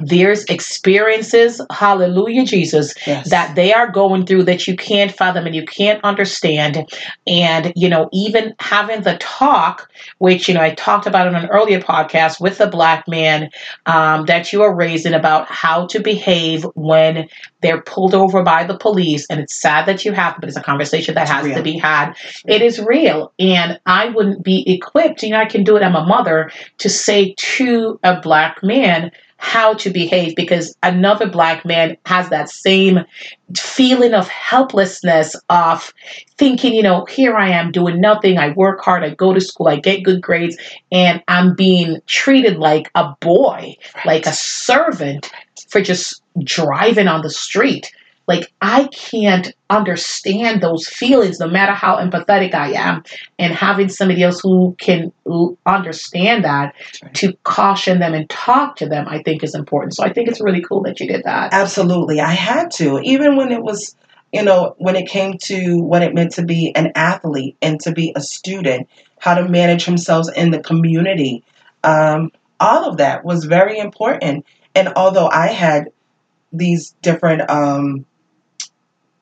there's experiences hallelujah jesus Yes. that they are going through that you can't fathom and you can't understand. And you know even having the talk which you know i talked about in an earlier podcast with the black man um, that you are raising about how to behave when they're pulled over by the police. And it's sad that you have but it's a conversation that It's has real. to be had. It is real. And i wouldn't be equipped you know i can do it. I'm a mother to say to a black man how to behave because another black man has that same feeling of helplessness of thinking you know here i am doing nothing. I work hard. I go to school. I get good grades. And i'm being treated like a boy like a servant for just driving on the street. Like, I can't understand those feelings no matter how empathetic I am. And having somebody else who can understand that right. to caution them and talk to them, I think is important. So I think it's really cool that you did that. Absolutely. I had to, even when it was, you know, when it came to what it meant to be an athlete and to be a student, how to manage themselves in the community. Um, all of that was very important. And although I had these different, um,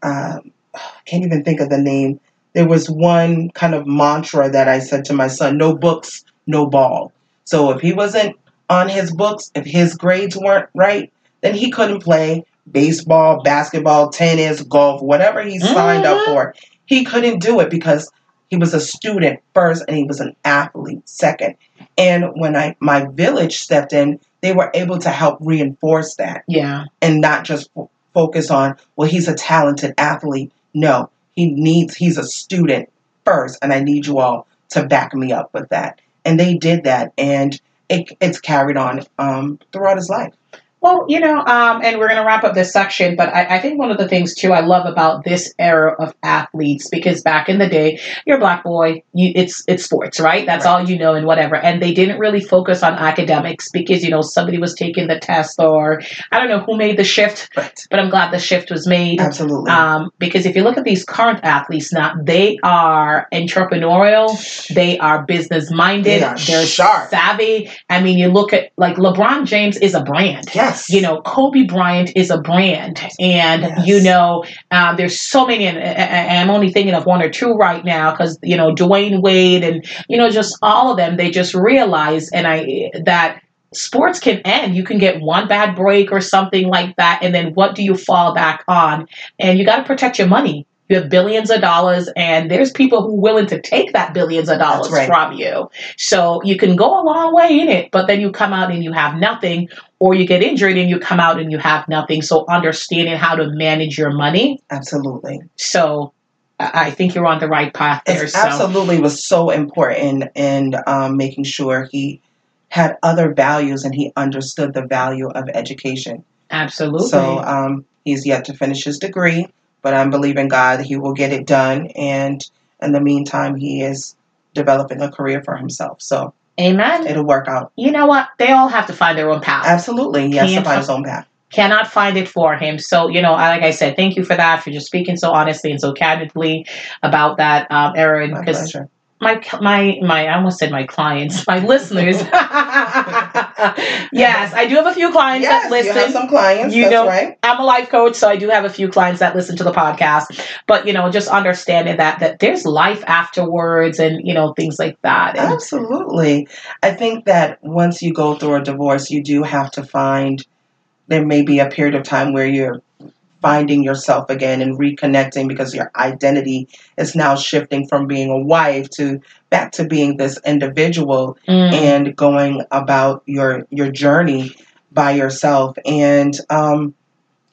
um, I can't even think of the name. There was one kind of mantra that I said to my son no books, no ball. So if he wasn't on his books, if his grades weren't right, then he couldn't play baseball, basketball, tennis, golf, whatever he signed up Mhm. for. He couldn't do it because he was a student first and he was an athlete second. And when I my village stepped in, they were able to help reinforce that Yeah. and not just focus on well he's a talented athlete. No he needs he's a student first and i need you all to back me up with that. And they did that and it, it's carried on um, throughout his life Well, you know, um, and we're going to wrap up this section, but I, I, think one of the things too I love about this era of athletes because back in the day, you're a black boy, you, it's it's sports, right? That's right. all you know and whatever. And they didn't really focus on academics because you know somebody was taking the test or I don't know who made the shift, right. but I'm glad the shift was made. Absolutely. Um, because if you look at these current athletes now, they are entrepreneurial, they are business minded, they are they're sharp. savvy. I mean, you look at like LeBron James is a brand. Yeah. Yes. You know, Kobe Bryant is a brand. And, yes. you know, um, there's so many, and, and, I'm only thinking of one or two right now because, you know, Dwyane Wade and, you know, just all of them, they just realize and I that sports can end. You can get one bad break or something like that. And then what do you fall back on? And you got to protect your money. You have billions of dollars, and there's people who are willing to take that billions of dollars right. from you. So you can go a long way in it, but then you come out and you have nothing, or you get injured and you come out and you have nothing. So understanding how to manage your money. Absolutely. So I think you're on the right path there. It absolutely was so important in um, making sure he had other values and he understood the value of education. Absolutely. So um, he's yet to finish his degree but I'm believing God he will get it done. And in the meantime, he is developing a career for himself. So, Amen. It'll work out. You know what? They all have to find their own path. Absolutely. He has to find his own path. Cannot find it for him. So, you know, like I said, thank you for that, for just speaking so honestly and so candidly about that, um, Erin. Because my my my I almost said my clients, my listeners. [laughs] [laughs] yes, I do have a few clients yes, that listen. You have some clients. You know, right. I'm a life coach, so I do have a few clients that listen to the podcast. But you know, just understanding that that there's life afterwards, and you know things like that. And Absolutely, I think that once you go through a divorce, you do have to find. There may be a period of time where you're finding yourself again and reconnecting because your identity is now shifting from being a wife to back to being this individual mm. and going about your your journey by yourself and um,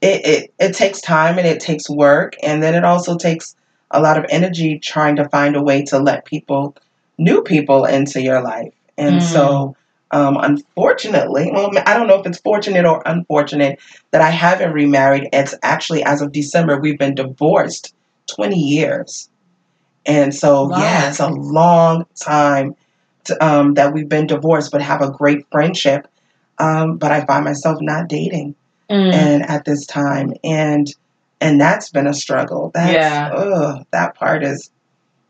it, it it takes time and it takes work and then it also takes a lot of energy trying to find a way to let people new people into your life and mm. so um, unfortunately, well, I don't know if it's fortunate or unfortunate that I haven't remarried. It's actually, as of December, we've been divorced 20 years. And so, wow. yeah, it's a long time to, um, that we've been divorced, but have a great friendship. Um, but I find myself not dating mm. and at this time. And and that's been a struggle. That's, yeah. Ugh, that part is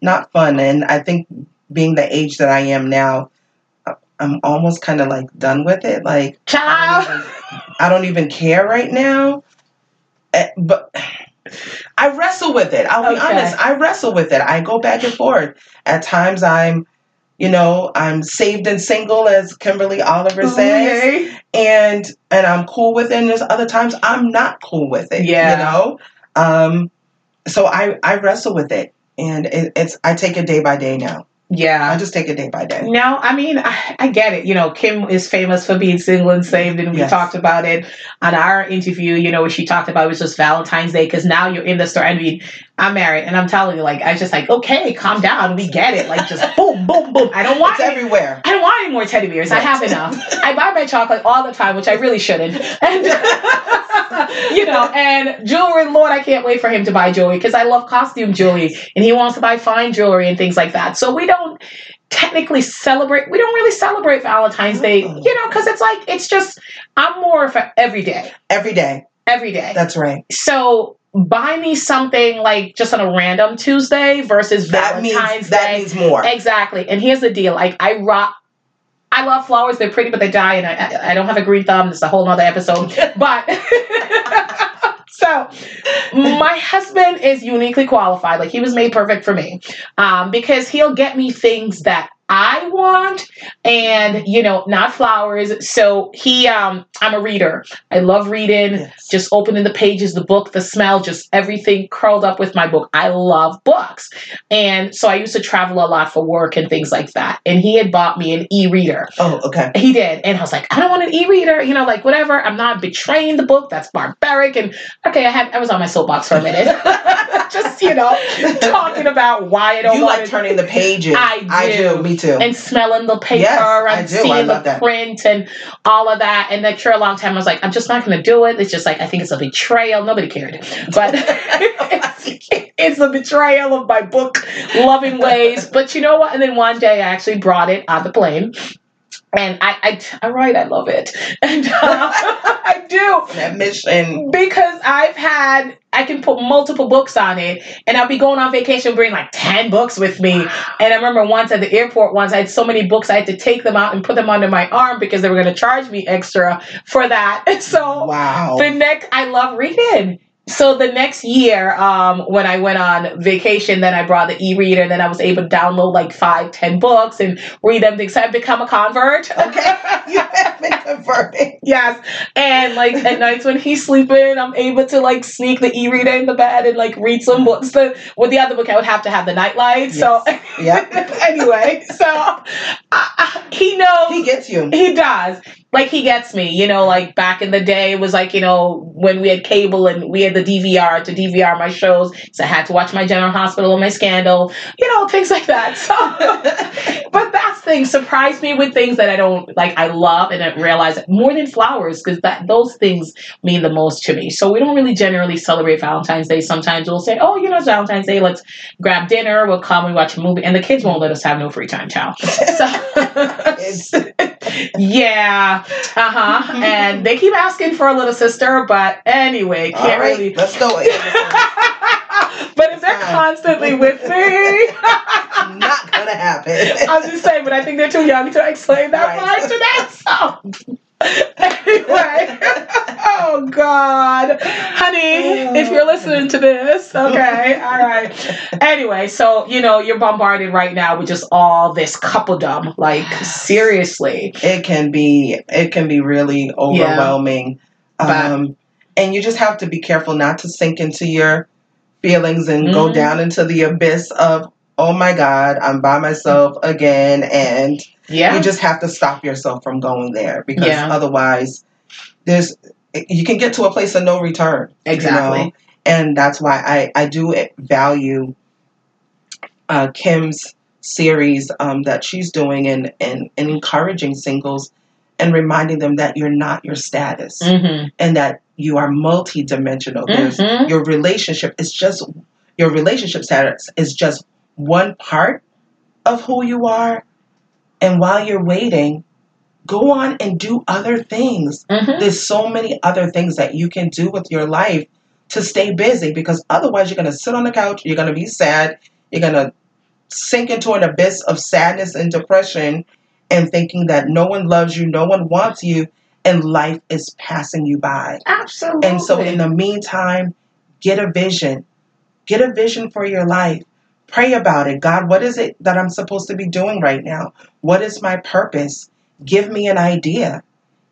not fun. And I think being the age that I am now, I'm almost kind of like done with it. Like, child, I don't even, I don't even care right now. Eh, but [sighs] I wrestle with it. I'll be honest. I wrestle with it. I go back and forth. At times, I'm, you know, I'm saved and single, as Kimberly Oliver says, okay. and and I'm cool with it. And there's other times I'm not cool with it. Yeah, you know. Um, so I I wrestle with it, and it, it's I take it day by day now. Yeah. I just take it day by day. No, I mean, I, I, get it. You know, Kim is famous for being single and saved, and we yes. talked about it on our interview, you know, she talked about it was just Valentine's Day because now you're in the store. I mean, I'm married, and I'm telling you, like, I just like, okay, calm down. We get it. Like, just boom, boom, boom. I don't want it's everywhere. I don't want any more teddy bears. Right. I have enough. [laughs] I buy my chocolate all the time, which I really shouldn't. And, [laughs] you know, and jewelry, Lord, I can't wait for him to buy jewelry because I love costume jewelry, and he wants to buy fine jewelry and things like that. So we don't technically celebrate we don't really celebrate valentine's day mm. you know because it's like it's just i'm more for every day every day every day that's right so buy me something like just on a random tuesday versus that valentine's means, day that means more exactly and here's the deal like i rock I love flowers. They're pretty, but they die, and I, I don't have a green thumb. It's a whole nother episode. [laughs] But [laughs] so my husband is uniquely qualified. Like he was made perfect for me um, because he'll get me things that I want and you know not flowers. So he um I'm a reader. I love reading. Yes. just opening the pages the book the smell just everything curled up with my book. I love books. And so I used to travel a lot for work and things like that. And he had bought me an e-reader. Oh okay. He did. And I was like I don't want an e-reader you know like whatever. I'm not betraying the book. That's barbaric. And okay I had I was on my soapbox for a minute. [laughs] Just you know talking about why I don't you like turning the pages. I do, I do. Me too. And smelling the paper Yes, and seeing the that. print and all of that. And after a long time, I was like, I'm just not going to do it. It's just like, I think it's a betrayal. Nobody cared. But it's, [laughs] [laughs] it's a betrayal of my book loving ways. But you know what? And then one day I actually brought it on the plane. And I, I, I write, I love it. [laughs] And uh, I do that mission. because I've had I can put multiple books on it, and I'll be going on vacation, bring like ten books with me. And I remember once at the airport, once I had so many books, I had to take them out and put them under my arm because they were going to charge me extra for that. [laughs] So Wow. the next, I love reading. So the next year, um, when I went on vacation, then I brought the e-reader, and then I was able to download like five, ten books and read them. So I've become a convert. [laughs] Okay. [laughs] you have been converted. Yes. And like at nights when he's sleeping, I'm able to like sneak the e-reader in the bed and like read some books. The, with the other book, I would have to have the nightlight. So Yep. [laughs] anyway, so uh, uh, he knows. He gets you. He does. Like he gets me, you know, like back in the day it was like, you know, when we had cable and we had the DVR to DVR my shows. So I had to watch my General Hospital and my Scandal, you know, things like that. So [laughs] but that's things surprise me with things that I don't like I love and I realize more than flowers because that those things mean the most to me. So we don't really generally celebrate Valentine's Day. Sometimes we'll say, Oh, you know, it's Valentine's Day, let's grab dinner, we'll come and watch a movie and the kids won't let us have no free time, child. So [laughs] yeah. Uh-huh. And they keep asking for a little sister, but anyway, can't right, really let's go. [laughs] but if they're constantly with me [laughs] Not gonna happen. I was just saying, but I think they're too young to explain that Right. part to them. So anyway, oh God, honey, if you're listening to this, okay, all right. Anyway, so you know you're bombarded right now with just all this coupledom. Like seriously, it can be it can be really overwhelming But- um and you just have to be careful not to sink into your feelings and go Mhm. down into the abyss of oh my god i'm by myself again and yeah, you just have to stop yourself from going there because Yeah. otherwise there's you can get to a place of no return you know? exactly. and that's why i i do value uh kim's series um that she's doing and and, and encouraging singles and reminding them that you're not your status Mm-hmm. and that you are multidimensional there's Mhm. your relationship is just your relationship status is just one part of who you are and while you're waiting go on and do other things Mm-hmm. there's so many other things that you can do with your life to stay busy because otherwise you're going to sit on the couch you're going to be sad you're going to sink into an abyss of sadness and depression and thinking that no one loves you no one wants you and life is passing you by Absolutely. and so, in the meantime, get a vision. Get a vision for your life. Pray about it. God, what is it that I'm supposed to be doing right now? What is my purpose? Give me an idea.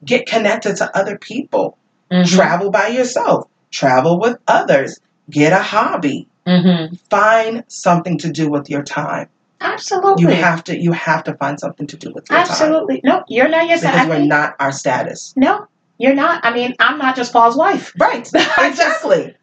Get connected to other people. Mhm. Travel by yourself. Travel with others. Get a hobby. Mhm. Find something to do with your time. Absolutely. You have to. You have to find something to do with your time Absolutely. No, you're not your because we're not our status. No, you're not. I mean, I'm not just Paul's wife. Right. [laughs] Exactly.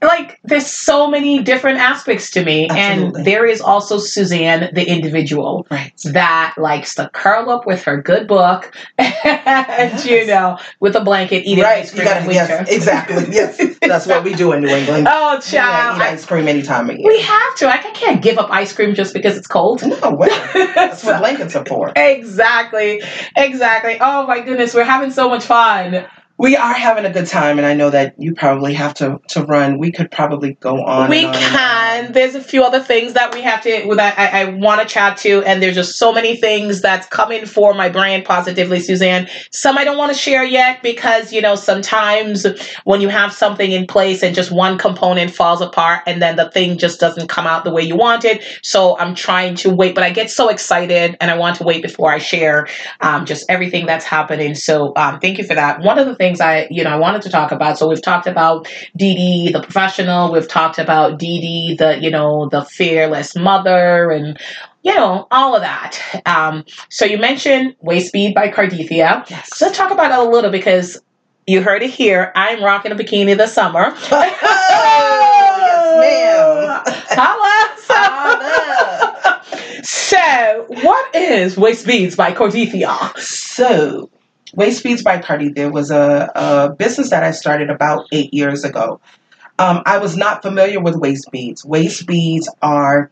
Like, there's so many different aspects to me. Absolutely. And there is also Suzanne, the individual, Right. that likes to curl up with her good book [laughs] and, you know, with a blanket eating right. ice You cream gotta, yes, exactly. [laughs] Yes. That's what we do in New England. Oh, child. eat ice cream any time of year. we have to. I can't give up ice cream just because it's cold. No, well, [laughs] that's what blankets are for. Exactly. Exactly. Oh my goodness, we're having so much fun. We are having a good time, and I know that you probably have to, to run. We could probably go on. we on can. on. There's a few other things that we have to that I, I want to chat to, and there's just so many things that's coming for my brand positively, Suzanne. Some I don't want to share yet because you know sometimes when you have something in place and just one component falls apart, and then the thing just doesn't come out the way you want it. So I'm trying to wait, but I get so excited, and I want to wait before I share um, just everything that's happening. So um, thank you for that. One of the things I you know I wanted to talk about. So we've talked about Dee Dee, the professional. We've talked about Dee Dee, the you know the fearless mother, and you know all of that. Um, so you mentioned Waist Beads by Cardethia. Yes. So let's talk about it a little because you heard it here. I'm rocking a bikini this summer. [laughs] Oh, yes, ma'am. Holla! Holla. [laughs] So, what is Waist Beads by Cardethia? So, Waist Beads by there was a, a business that I started about eight years ago. Um, I was not familiar with waist beads. Waist beads are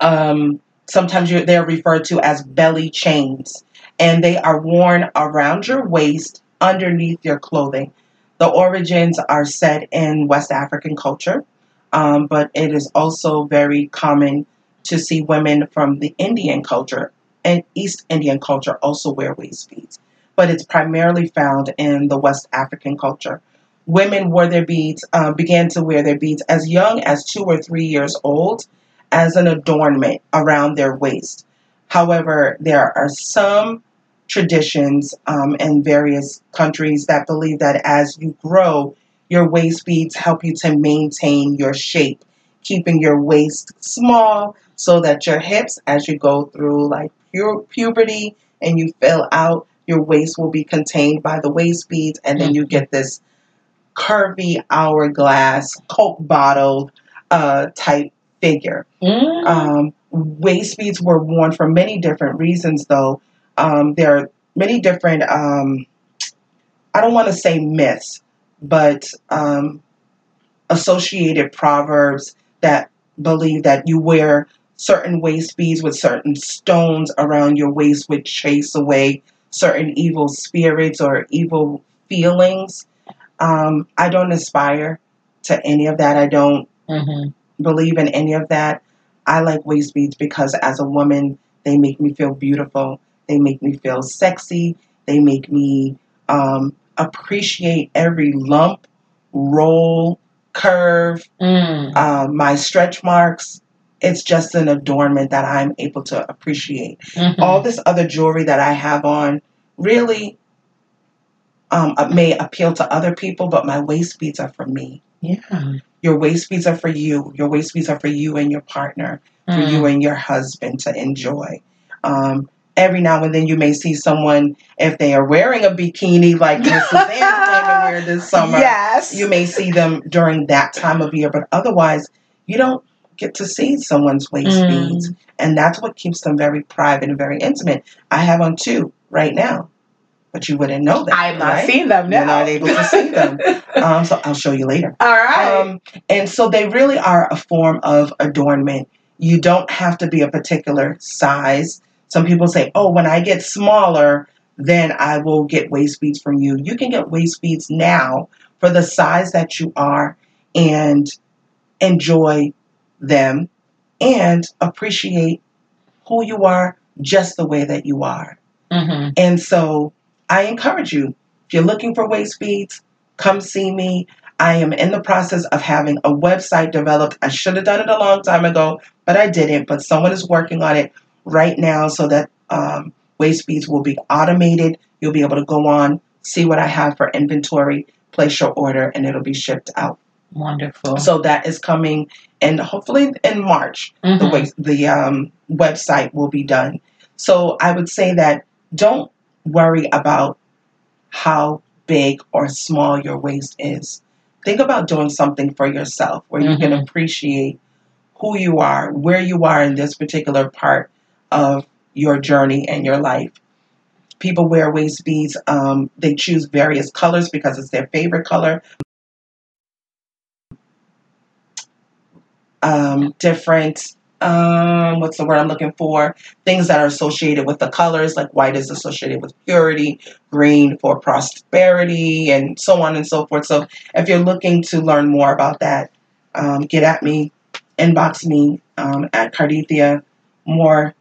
um, sometimes they're referred to as belly chains, and they are worn around your waist underneath your clothing. The origins are set in West African culture, um, but it is also very common to see women from the Indian culture and East Indian culture also wear waist beads. But it's primarily found in the West African culture. Women wore their beads, uh, began to wear their beads as young as two or three years old as an adornment around their waist. However, there are some traditions um, in various countries that believe that as you grow, your waist beads help you to maintain your shape, keeping your waist small so that your hips, as you go through like pu- puberty and you fill out, your waist will be contained by the waist beads, and then you get this curvy hourglass Coke bottle uh, type figure. Mm. Um, waist beads were worn for many different reasons, though. Um, there are many different, um, I don't want to say myths, but um, associated proverbs that believe that you wear certain waist beads with certain stones around your waist would chase away certain evil spirits or evil feelings. Um, I don't aspire to any of that. I don't mm-hmm. believe in any of that. I like waist beads because as a woman, they make me feel beautiful. They make me feel sexy. They make me um, appreciate every lump, roll, curve, mm. uh, my stretch marks. It's just an adornment that I'm able to appreciate. Mm-hmm. All this other jewelry that I have on really um, may appeal to other people, but my waist beads are for me. Yeah. Your waist beads are for you. Your waist beads are for you and your partner, mm. for you mm. and your husband to enjoy. Um, every now and then you may see someone if they are wearing a bikini like Mrs. Suzanne's going to wear this summer. Yes. You may see them during that time of year, but otherwise you don't get to see someone's waist mm. beads. And that's what keeps them very private and very intimate. I have on two right now but you wouldn't know that. I have not right? seeing them now. You're not able to see them. [laughs] um, so I'll show you later. All right. Um, and so they really are a form of adornment. You don't have to be a particular size. Some people say, oh, when I get smaller, then I will get waist beads from you. You can get waist beads now for the size that you are and enjoy them and appreciate who you are just the way that you are. Mm-hmm. And so I encourage you, if you're looking for waist beads, come see me. I am in the process of having a website developed. I should have done it a long time ago, but I didn't. But someone is working on it right now so that um, waist beads will be automated. You'll be able to go on, see what I have for inventory, place your order, and it'll be shipped out. Wonderful. So that is coming, and hopefully in March, mm-hmm. the the um, website will be done. So I would say that don't worry about how big or small your waist is. Think about doing something for yourself where mm-hmm. you can mm-hmm. appreciate who you are, where you are in this particular part of your journey and your life. People wear waist beads. Um, they choose various colors because it's their favorite color. Um, different um, what's the word I'm looking for? Things that are associated with the colors, like white is associated with purity, green for prosperity, and so on and so forth. So if you're looking to learn more about that, um, get at me, inbox me um, at Cardethia More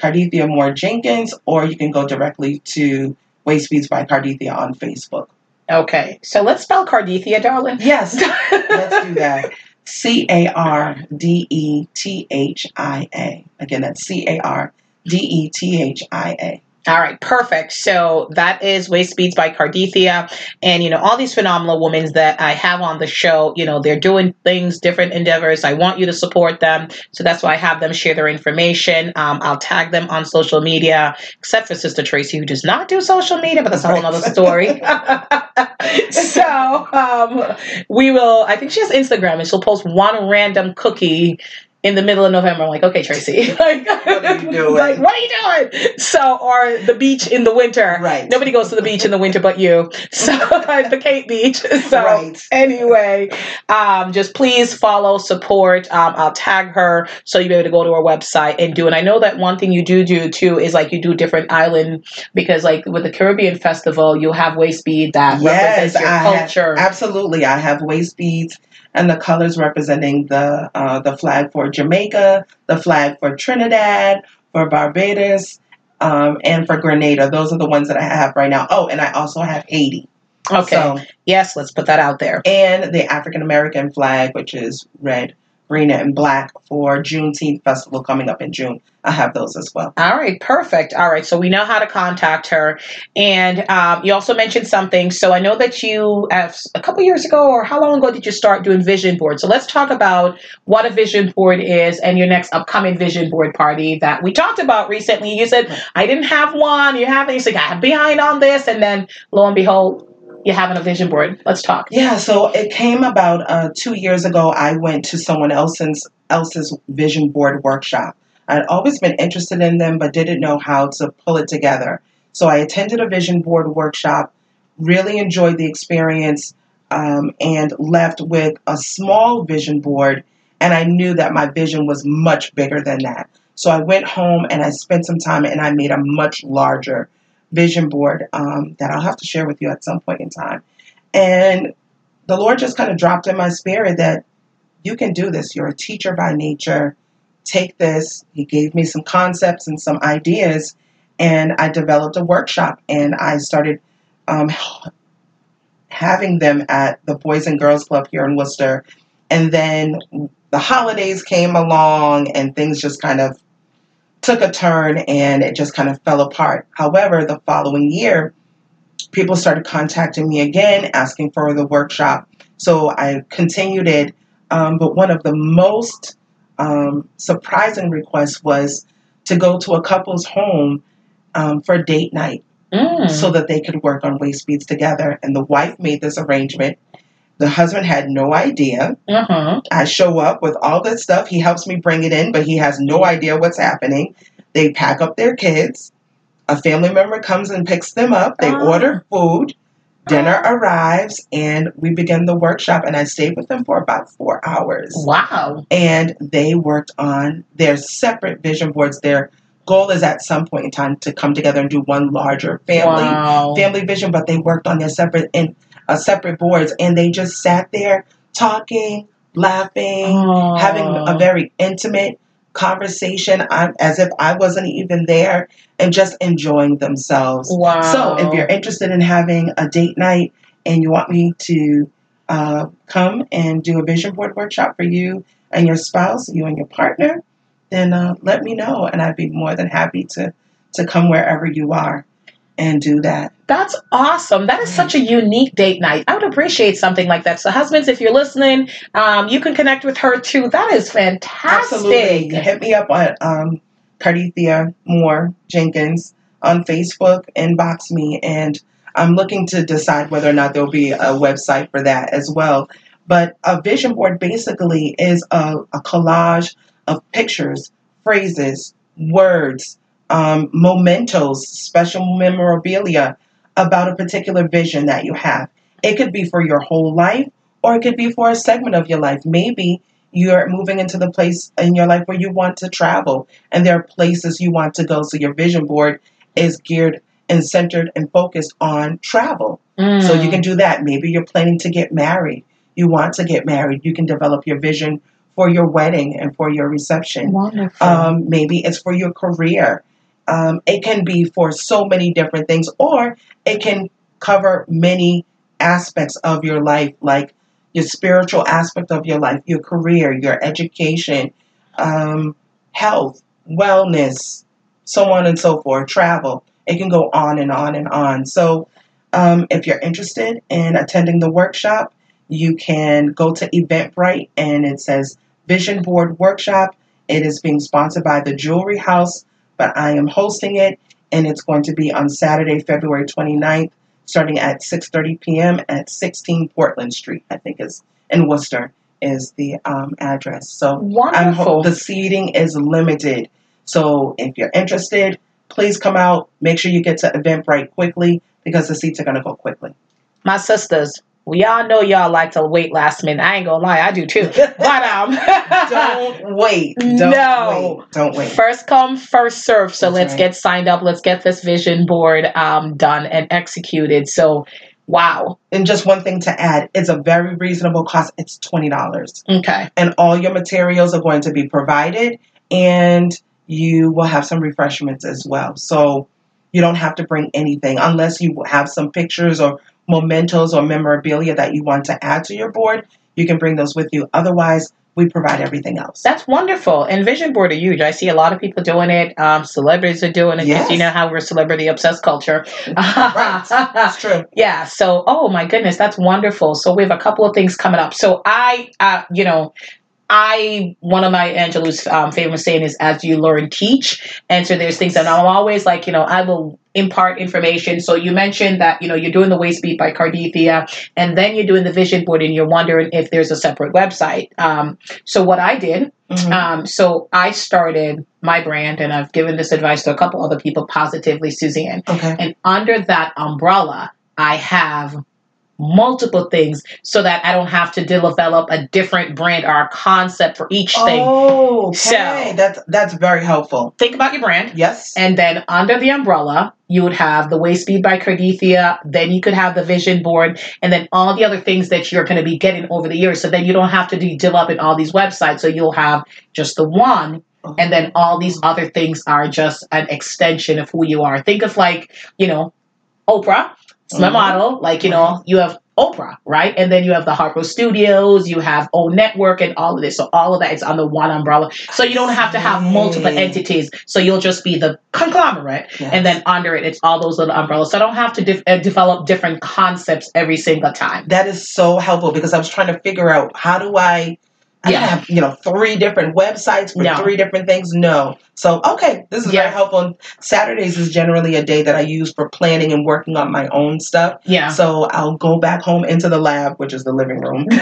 Cardethia More Jenkins, or you can go directly to Waist Beads by Cardethia on Facebook. Okay, so let's spell Cardethia, darling. Yes, [laughs] let's do that. C A R D E T H I A. Again, that's C A R D E T H I A. All right, perfect. So that is Waist Beads by Cardethia. And, you know, all these phenomenal women that I have on the show, you know, they're doing things, different endeavors. I want you to support them. So that's why I have them share their information. Um, I'll tag them on social media, except for Sister Tracy, who does not do social media, but that's a whole other story. [laughs] [laughs] so um, we will, I think she has Instagram and she'll post one random cookie in the middle of November. I'm like, okay, Tracy, [laughs] like, What are you doing? like, what are you doing? So, or the beach in the winter. Right. Nobody goes to the beach in the winter but you. [laughs] So, the Cape Beach. [laughs] So, Right. anyway, um, just please follow, support. Um, I'll tag her so you'll be able to go to her website and do. And I know that one thing you do do too is like you do different island because like with the Caribbean Festival, you'll have waist bead that represents your I have- culture. absolutely. I have waist beads and the colors representing the uh, the flag for Jamaica, the flag for Trinidad, for Barbados, um, and for Grenada. Those are the ones that I have right now. Oh, and I also have Haiti. okay. So, yes, let's put that out there. and the African American flag, which is red, green, and black for Juneteenth festival coming up in June. I have those as well. All right, perfect. All right, so we know how to contact her, and um, you also mentioned something. So I know that you, have, a couple years ago, or how long ago did you start doing vision boards? So let's talk about what a vision board is and your next upcoming vision board party that we talked about recently. You said I didn't have one. You have it. You said I'm behind on this, and then lo and behold, you're having a vision board. Let's talk. Yeah, so it came about uh, two years ago. I went to someone else's else's vision board workshop. I'd always been interested in them, but didn't know how to pull it together. So I attended a vision board workshop, really enjoyed the experience, um, and left with a small vision board. And I knew that my vision was much bigger than that. So I went home and I spent some time and I made a much larger vision board um, that I'll have to share with you at some point in time. And the Lord just kind of dropped in my spirit that you can do this. You're a teacher by nature. Take this. He gave me some concepts and some ideas, and I developed a workshop and I started um, having them at the Boys and Girls Club here in Worcester. And then the holidays came along and things just kind of took a turn and it just kind of fell apart. However, the following year, people started contacting me again, asking for the workshop. So I continued it. Um, but one of the most um, surprising requests was to go to a couple's home um, for date night Mm. so that they could work on waist beads together. And the wife made this arrangement. The husband had no idea. Mhm. I show up with all this stuff. He helps me bring it in, but he has no idea what's happening. They pack up their kids. A family member comes and picks them up. They Ah. order food. Dinner arrives, and we begin the workshop. And I stayed with them for about four hours. Wow. And they worked on their separate vision boards. Their goal is at some point in time to come together and do one larger family Wow. family vision, but they worked on their separate in uh, separate boards, and they just sat there talking, laughing, Aw. having a very intimate conversation, i as if I wasn't even there, and just enjoying themselves. Wow. So, if you're interested in having a date night and you want me to uh, come and do a vision board workshop for you and your spouse, you and your partner, then uh, let me know, and I'd be more than happy to to come wherever you are and do that. That's awesome. That is such a unique date night. I would appreciate something like that. So, husbands, if you're listening, um, you can connect with her too. That is fantastic. Absolutely. Hit me up on um, Cardethia Moore Jenkins on Facebook, inbox me, and I'm looking to decide whether or not there'll be a website for that as well. But a vision board basically is a, a collage of pictures, phrases, words, um, mementos, special memorabilia about a particular vision that you have. It could be for your whole life, or it could be for a segment of your life. Maybe you're moving into the place in your life where you want to travel and there are places you want to go. So your vision board is geared and centered and focused on travel. Mm. So you can do that. Maybe you're planning to get married. You want to get married. You can develop your vision for your wedding and for your reception. Wonderful. Um, maybe it's for your career. Um, it can be for so many different things, or it can cover many aspects of your life, like your spiritual aspect of your life, your career, your education, um, health, wellness, so on and so forth, travel. It can go on and on and on. So, um, if you're interested in attending the workshop, you can go to Eventbrite and it says Vision Board Workshop. It is being sponsored by the Jewelry House, but I am hosting it and it's going to be on Saturday, February 29th, starting at 6:30 p.m. at 16 Portland Street, I think is in Worcester. is the um, address. So I'm Wonderful. ho- the seating is limited. So if you're interested, please come out. Make sure you get to Eventbrite quickly because the seats are going to go quickly. My sisters, we all know y'all like to wait last minute. I ain't gonna lie, I do too. [laughs] But um, Don't [laughs] wait. Don't No. wait. Don't wait. first come, first serve. So That's let's right. get signed up. Let's get this vision board um, done and executed. So, wow. And just one thing to add, it's a very reasonable cost. It's twenty dollars, Okay. and all your materials are going to be provided, and you will have some refreshments as well. So you don't have to bring anything unless you have some pictures or mementos or memorabilia that you want to add to your board. You can bring those with you. Otherwise, we provide everything else. That's wonderful. And vision board are huge. I see a lot of people doing it. Um, celebrities are doing it. Yes. You know how we're celebrity obsessed culture. [laughs] right. That's true. Yeah. So, oh my goodness, that's wonderful. So we have a couple of things coming up. So I, uh, you know, I one of Maya Angelou's um, favorite saying is "as you learn, teach." And so there's things that I'm always like, you know, I will impart information. So you mentioned that you know you're doing the waist beads by Cardethia, and then you're doing the vision board, and you're wondering if there's a separate website. Um, so what I did Mhm. um, so I started my brand, and I've given this advice to a couple other people, positively Suzanne. Okay. And under that umbrella, I have multiple things so that I don't have to develop a different brand or a concept for each thing. Oh, okay. So- that's that's very helpful. Think about your brand. Yes. And then under the umbrella, you would have the Waist Beads by Cardethia. Then you could have the vision board, and then all the other things that you're going to be getting over the years. So then you don't have to de- develop in all these websites. So you'll have just the one, uh-huh. and then all these other things are just an extension of who you are. Think of like you know, Oprah. It's my Mhm. model. Like you know, you have Oprah, right? And then you have the Harpo Studios, you have O Network, and all of this. So all of that is under one umbrella. So you don't have to have multiple entities. So you'll just be the conglomerate, Yes. and then under it, it's all those little umbrellas. So I don't have to def- uh, develop different concepts every single time. that is so helpful because I was trying to figure out how do I. I Yeah. have you know three different websites for No. three different things. No, so okay, this is Yeah. very helpful. Saturdays is generally a day that I use for planning and working on my own stuff. Yeah. So I'll go back home into the lab, which is the living room. [laughs] [laughs]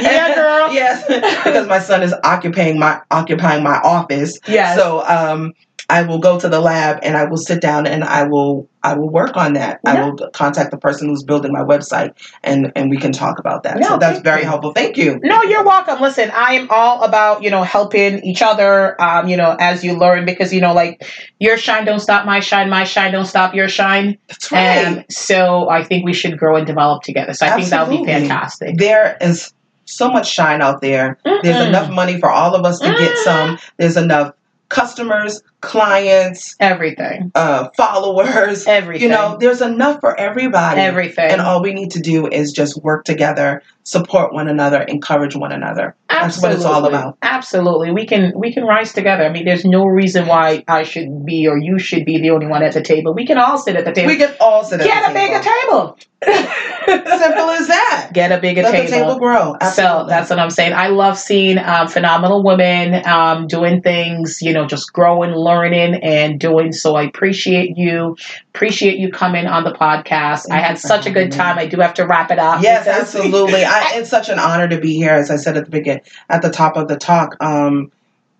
Yeah, girl. yes, because my son is occupying my occupying my office. Yeah. So um, I will go to the lab and I will sit down and I will I will work on that. I will contact the person who's building my website and and we can talk about that. Yeah, so that's very you. helpful. Thank you. No, you're welcome. Listen, I am all about, you know, helping each other, um, you know, as you learn because, you know, like your shine don't stop my shine, my shine don't stop your shine. That's right. And so I think we should grow and develop together. So I think that would be fantastic. there is so much shine out there. There's Mm-mm. enough money for all of us to get Mm. some. There's enough customers, clients, Everything. uh, followers. Everything. You know, there's enough for everybody. everything. And all we need to do is just work together, support one another, encourage one another. That's what it's all about. Absolutely. We can we can rise together. I mean, there's no reason why I should be or you should be the only one at the table. We can all sit at the table. We can all sit at Get the table. Get a bigger table. [laughs] Simple as that. Get a bigger Let table. the table grow. So that's what I'm saying. I love seeing um, phenomenal women um, doing things, you know, just growing, learning, and doing. So I appreciate you. Appreciate you coming on the podcast. I had such a good time. I do have to wrap it up. Yes, absolutely. I, [laughs] it's such an honor to be here. As I said at the beginning, at the top of the talk, um,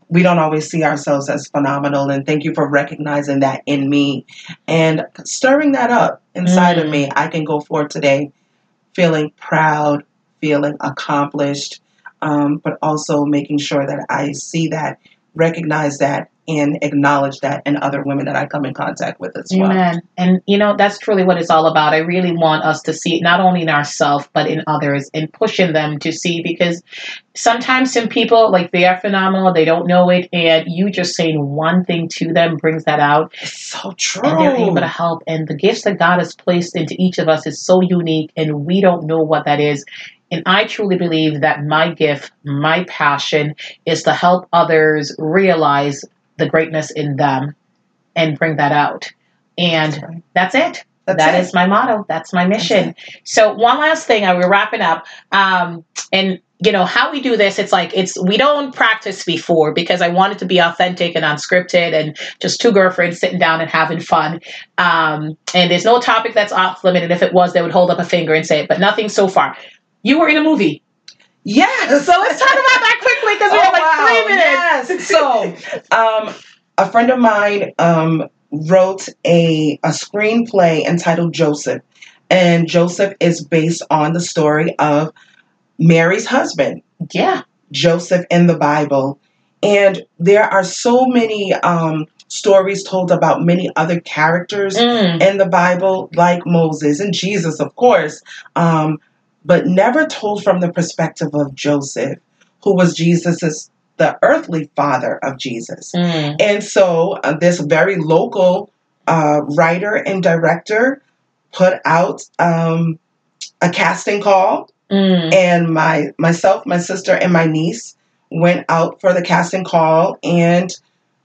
we don't always see ourselves as phenomenal, and thank you for recognizing that in me and stirring that up inside of Mm. me. I can go forward today feeling proud, feeling accomplished, um, but also making sure that I see that, recognize that, and acknowledge that in other women that I come in contact with as well. Amen. And you know, that's truly what it's all about. I really want us to see it not only in ourselves, but in others and pushing them to see because sometimes some people, like they are phenomenal, they don't know it, and you just saying one thing to them brings that out. It's so true. and they're able to help. And the gifts that God has placed into each of us is so unique, and we don't know what that is. And I truly believe that my gift, my passion, is to help others realize the greatness in them and bring that out. And That's right. that's it. That's That it. is my motto. That's my mission. So one last thing, I we're wrapping up. Um, and you know how we do this. It's like it's we don't practice before because I want it to be authentic and unscripted and just two girlfriends sitting down and having fun. Um, and there's no topic that's off limit. And if it was, they would hold up a finger and say it. But nothing so far. You were in a movie. Yes. So let's talk about that quickly because we Oh, have like wow, three minutes. Yes. So, [laughs] um, a friend of mine um, wrote a, a screenplay entitled Joseph. And Joseph is based on the story of Mary's husband, yeah. Joseph in the Bible. And there are so many um, stories told about many other characters Mm. in the Bible, like Moses and Jesus, of course, um, but never told from the perspective of Joseph, who was Jesus's the earthly father of Jesus. Mm. And so, uh, this very local uh, writer and director put out um, a casting call, Mm. and my myself, my sister, and my niece went out for the casting call, and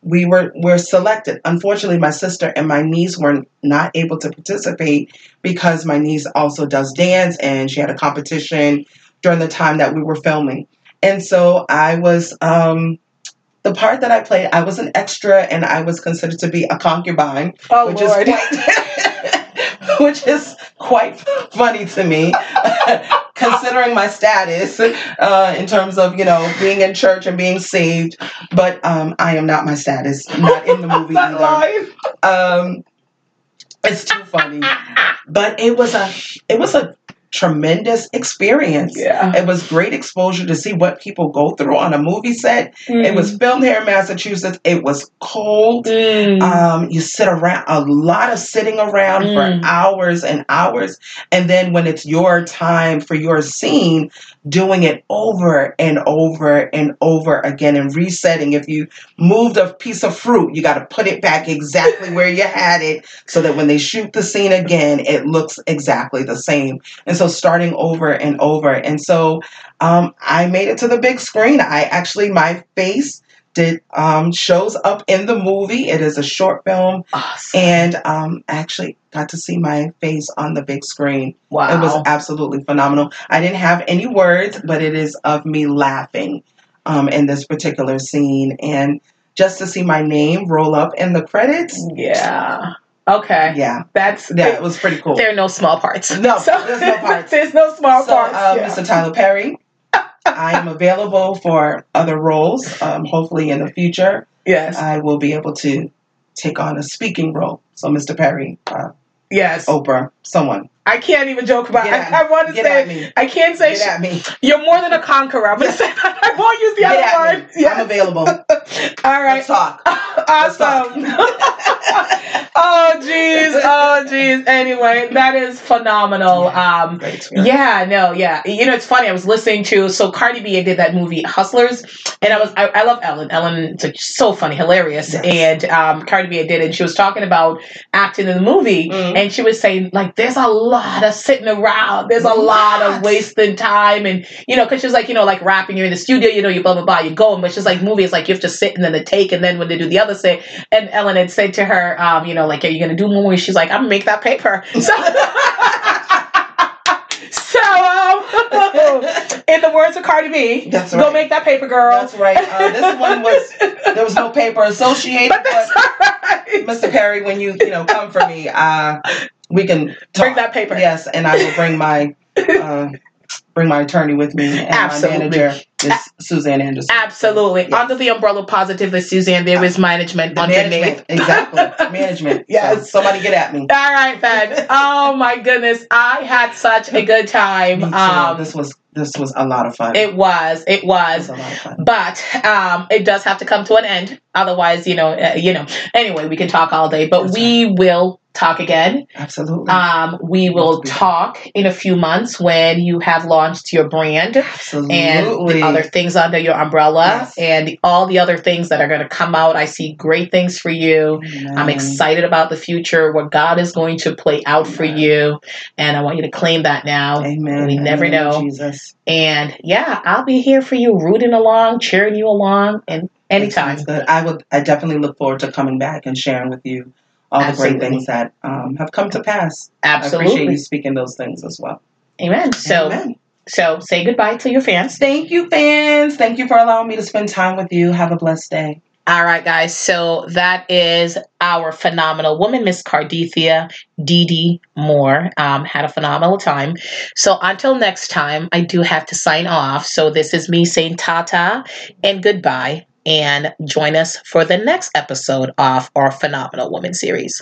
we were were selected. Unfortunately, my sister and my niece were not able to participate because my niece also does dance, and she had a competition during the time that we were filming. And so I was um, the part that I played. I was an extra, and I was considered to be a concubine Oh which Lord. is quite, [laughs] [laughs] [laughs] which is quite funny to me, [laughs] considering my status uh, in terms of you know being in church and being saved. But um, I am not my status, not in the [laughs] movie either. Um, it's too funny, but it was a it was a tremendous experience. Yeah. It was great exposure to see what people go through on a movie set. It was filmed here in Massachusetts. It was cold. Mm. Um, you sit around a lot of sitting around Mm. for hours and hours, and then when it's your time for your scene, doing it over and over and over again and resetting. If you moved a piece of fruit, you got to put it back exactly where you had it, so that when they shoot the scene again, it looks exactly the same. And so starting over and over, and so um, I made it to the big screen. I actually my face did um, shows up in the movie. It is a short film, awesome. and um, actually got to see my face on the big screen. wow. It was absolutely phenomenal. I didn't have any words, but it is of me laughing um, in this particular scene, and just to see my name roll up in the credits. yeah. Okay. Yeah, That's yeah, it was pretty cool. There are no small parts. No, [laughs] there's no parts. [laughs] there's no small so, parts. um, yeah. Mr. Tyler Perry, I am available for other roles. Um, hopefully, in the future, Yes. I will be able to take on a speaking role. So, Mr. Perry, uh, yes. Oprah, someone, I can't even joke about. Get I, at I want to at say. I can't say. At sh- you're more than a conqueror. I'm gonna say that. I won't use the Get other at word. me. I'm available. [laughs] All right. Let's talk. [laughs] awesome. [laughs] oh jeez. Oh jeez. Anyway, that is phenomenal. Um, Great. Yeah, no, yeah. You know, it's funny. I was listening to so Cardi B did that movie Hustlers, and I was I, I love Ellen. Ellen, like, so funny, hilarious, Yes. and um, Cardi B did, it, and she was talking about acting in the movie, Mhm. and she was saying like, there's a lot of sitting around, there's a lot of Lot. wasting time, and you know, because she's like, you know, like rapping, you're in the studio, you know, you blah blah blah, you're going, but she's like, movie is like you have to sit and then the take, and then when they do the other say, and Ellen had said to her, um, you know, like, are you gonna do more movies? She's like, I'm gonna make that paper. [laughs] [laughs] So. Um, [laughs] in the words of Cardi B, That's go make that paper, girl. That's right. Uh, this one was there was no paper associated, but but right. Mr. Perry, when you you know come for me, uh, we can talk. Bring that paper. Yes, and I will bring my [laughs] uh, bring my attorney with me and Absolutely. my manager is Suzanne Anderson. Absolutely. Yes. Under the umbrella positively, Suzanne, there is management The underneath. management, exactly. [laughs] Management. Yes. So somebody get at me. All right, then. Oh my goodness, I had such a good time. Um, this was this was a lot of fun. it was, it It was. was a lot of fun. But um, it does have to come to an end. Otherwise, you know, uh, you know. Anyway, we can talk all day, but That's we will talk again. Absolutely. Um, we will Love to be- talk in a few months when you have launched your brand Absolutely. and the other things under your umbrella Yes. and the, all the other things that are going to come out. I see great things for you. I'm excited about the future, what God is going to play out for you. And I want you to claim that now. Amen. We never In the name of know. Jesus. And yeah, I'll be here for you, rooting along, cheering you along, and anytime. That good. I would. I definitely look forward to coming back and sharing with you all the Absolutely. great things that um, have come to pass. Absolutely. I appreciate you speaking those things as well. Amen. So, Amen. so say goodbye to your fans. Thank you, fans. Thank you for allowing me to spend time with you. Have a blessed day. All right, guys. So that is our phenomenal woman, Miss Cardethia Dee Moore. Um, had a phenomenal time. So until next time, I do have to sign off. So this is me saying tata and goodbye. And join us for the next episode of our Phenomenal Woman series.